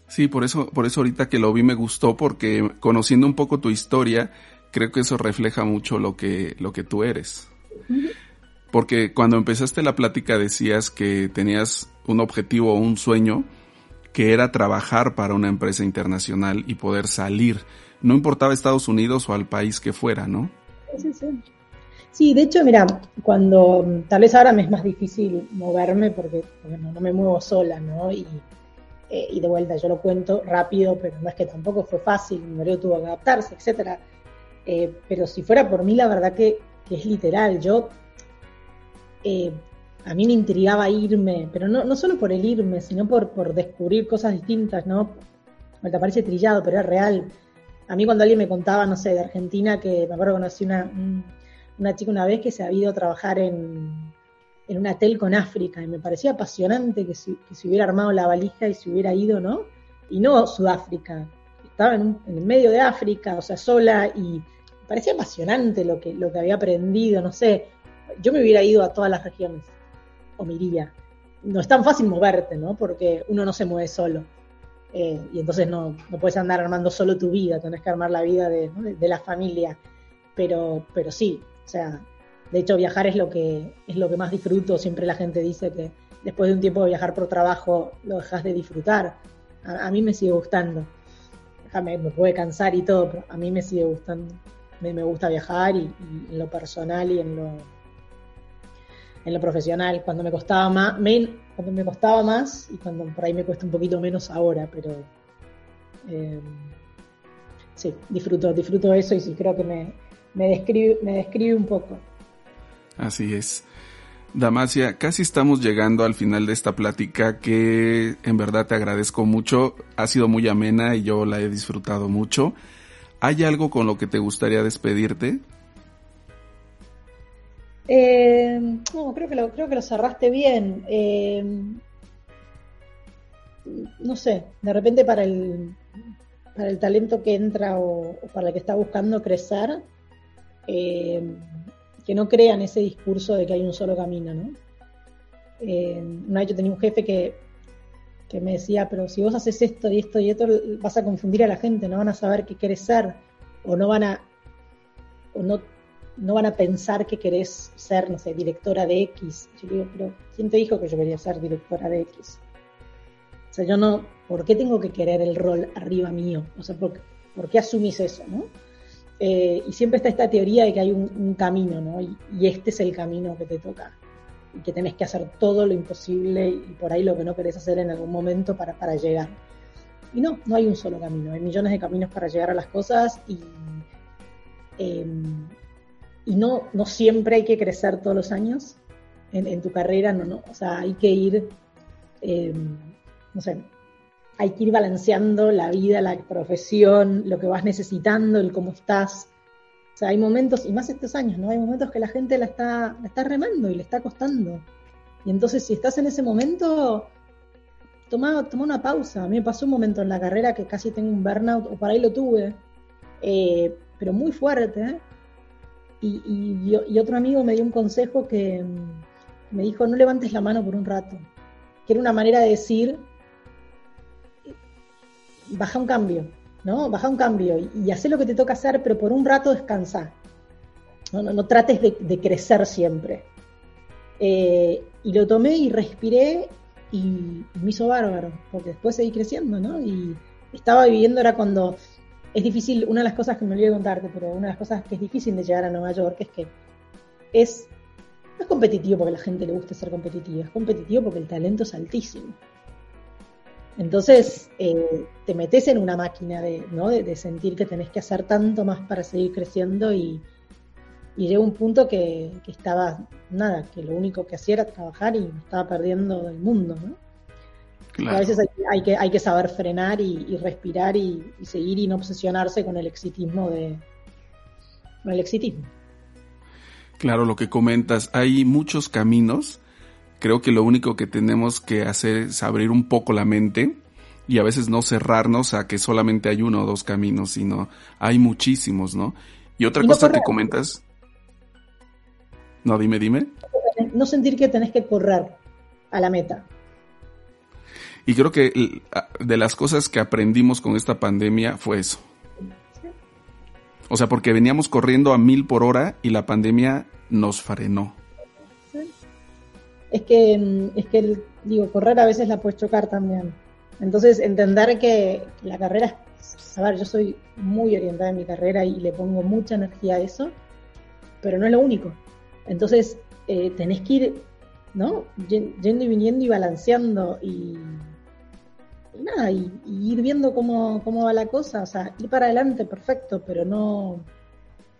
Sí, por eso, por eso ahorita que lo vi me gustó, porque conociendo un poco tu historia, creo que eso refleja mucho lo que, lo que tú eres. Porque cuando empezaste la plática decías que tenías un objetivo o un sueño que era trabajar para una empresa internacional y poder salir. No importaba Estados Unidos o al país que fuera, ¿no? Sí, sí. Sí, de hecho, mira, cuando tal vez ahora me es más difícil moverme porque, no, me muevo sola, ¿no? Y, eh, y, de vuelta, yo lo cuento rápido, pero no es que tampoco fue fácil, mi marido tuvo que adaptarse, etcétera. Eh, pero si fuera por mí, la verdad que es literal. Yo, eh, a mí me intrigaba irme, pero no, solo por el irme, sino por, descubrir cosas distintas, ¿no? Me parece trillado, pero es real. A mí cuando alguien me contaba, no sé, de Argentina, que me acuerdo que conocí una, una chica una vez que se ha ido a trabajar en, en una tel con África y me parecía apasionante que se, hubiera armado la valija y se hubiera ido, ¿no? Y no Sudáfrica, estaba en, el medio de África, o sea, sola y me parecía apasionante lo que, lo que había aprendido, no sé, yo me hubiera ido a todas las regiones, o me iría. No es tan fácil moverte, ¿no? Porque uno no se mueve solo. Eh, y entonces no, no, puedes andar armando solo tu vida, tenés que armar la vida de, de la familia. Pero, pero sí, o sea, de hecho viajar es lo que es lo que más disfruto. Siempre la gente dice que después de un tiempo de viajar por trabajo lo dejas de disfrutar. A, mí me sigue gustando. Me, me, puede cansar y todo, pero a mí me sigue gustando. Me, me gusta viajar y, en lo personal y en lo en lo profesional. Cuando me costaba más, cuando me costaba más y cuando por ahí me cuesta un poquito menos ahora, pero eh, sí, disfruto, disfruto eso y sí creo que me, me describe, me describe un poco. Así es. Damasia, casi estamos llegando al final de esta plática que en verdad te agradezco mucho. Ha sido muy amena y yo la he disfrutado mucho. ¿Hay algo con lo que te gustaría despedirte? Eh, no, creo que lo, creo que lo cerraste bien. Eh, no sé, de repente para el, para el talento que entra o para el que está buscando crecer, eh, que no crean ese discurso de que hay un solo camino, ¿no? Eh, una vez yo tenía un jefe que, que me decía, pero si vos haces esto y esto y esto, vas a confundir a la gente, no van a saber qué querés ser, o no van a, o no, no van a pensar que querés ser, no sé, directora de X. Yo digo, pero ¿quién te dijo que yo quería ser directora de X? O sea, yo no, ¿por qué tengo que querer el rol arriba mío? O sea, ¿por, ¿por qué asumís eso, no? Eh, y siempre está esta teoría de que hay un, camino, ¿no? Y, este es el camino que te toca. Y que tenés que hacer todo lo imposible y por ahí lo que no querés hacer en algún momento para, para llegar. Y no, no hay un solo camino, hay millones de caminos para llegar a las cosas y, em, y no, no siempre hay que crecer todos los años en, tu carrera, no, no, o sea, hay que ir, em, no sé, hay que ir balanceando la vida, la profesión, lo que vas necesitando, el cómo estás. O sea, hay momentos, y más estos años, ¿no? Hay momentos que la gente la está, está remando y le está costando. Y entonces, si estás en ese momento, toma, toma una pausa. A mí me pasó un momento en la carrera que casi tengo un burnout, o por ahí lo tuve, eh, pero muy fuerte. Y, y, otro amigo me dio un consejo que mm, me dijo, no levantes la mano por un rato. Que era una manera de decir, baja un cambio, ¿no? Baja un cambio y, y lo que te toca hacer, pero por un rato descansa. No, no, trates de, crecer siempre. Eh, y lo tomé y respiré y, me hizo bárbaro, porque después seguí creciendo, ¿no? Y estaba viviendo, era cuando es difícil, una de las cosas que me olvidé contarte, pero una de las cosas que es difícil de llegar a Nueva York es que es, no es competitivo porque la gente le gusta ser competitiva, es competitivo porque el talento es altísimo. Entonces, eh, te metes en una máquina de, ¿no? de, sentir que tenés que hacer tanto más para seguir creciendo y, llegó un punto que, estaba, nada, que lo único que hacía era trabajar y me estaba perdiendo del mundo, ¿no? A veces hay, que, hay que saber frenar y, respirar y, seguir y no obsesionarse con el exitismo de con el exitismo. Claro, lo que comentas, hay muchos caminos. Creo que lo único que tenemos que hacer es abrir un poco la mente y a veces no cerrarnos a que solamente hay uno o dos caminos, sino hay muchísimos, ¿no? Y otra cosa que comentas. No, dime, dime. No sentir que tenés que correr a la meta. Y creo que de las cosas que aprendimos con esta pandemia fue eso. O sea, porque veníamos corriendo a mil por hora y la pandemia nos frenó. Es que, mm, es que, digo, correr a veces la puedes chocar también. Entonces, entender que la carrera, a ver, yo soy muy orientada en mi carrera y le pongo mucha energía a eso, pero no es lo único. Entonces, eh, tenés que ir, ¿no? Yendo y viniendo y balanceando y y nada, y, ir viendo cómo, va la cosa, o sea, ir para adelante, perfecto, pero no,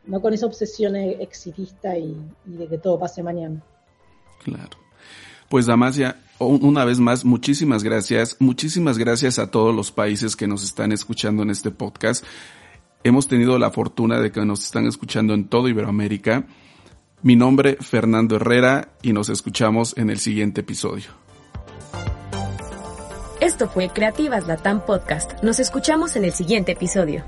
no con esa obsesión exitista y, de que todo pase mañana. Claro. Pues Damasia, una vez más, muchísimas gracias. Muchísimas gracias a todos los países que nos están escuchando en este podcast. Hemos tenido la fortuna de que nos están escuchando en todo Iberoamérica. Mi nombre, Fernando Herrera, y nos escuchamos en el siguiente episodio. Esto fue Creativas Latam Podcast. Nos escuchamos en el siguiente episodio.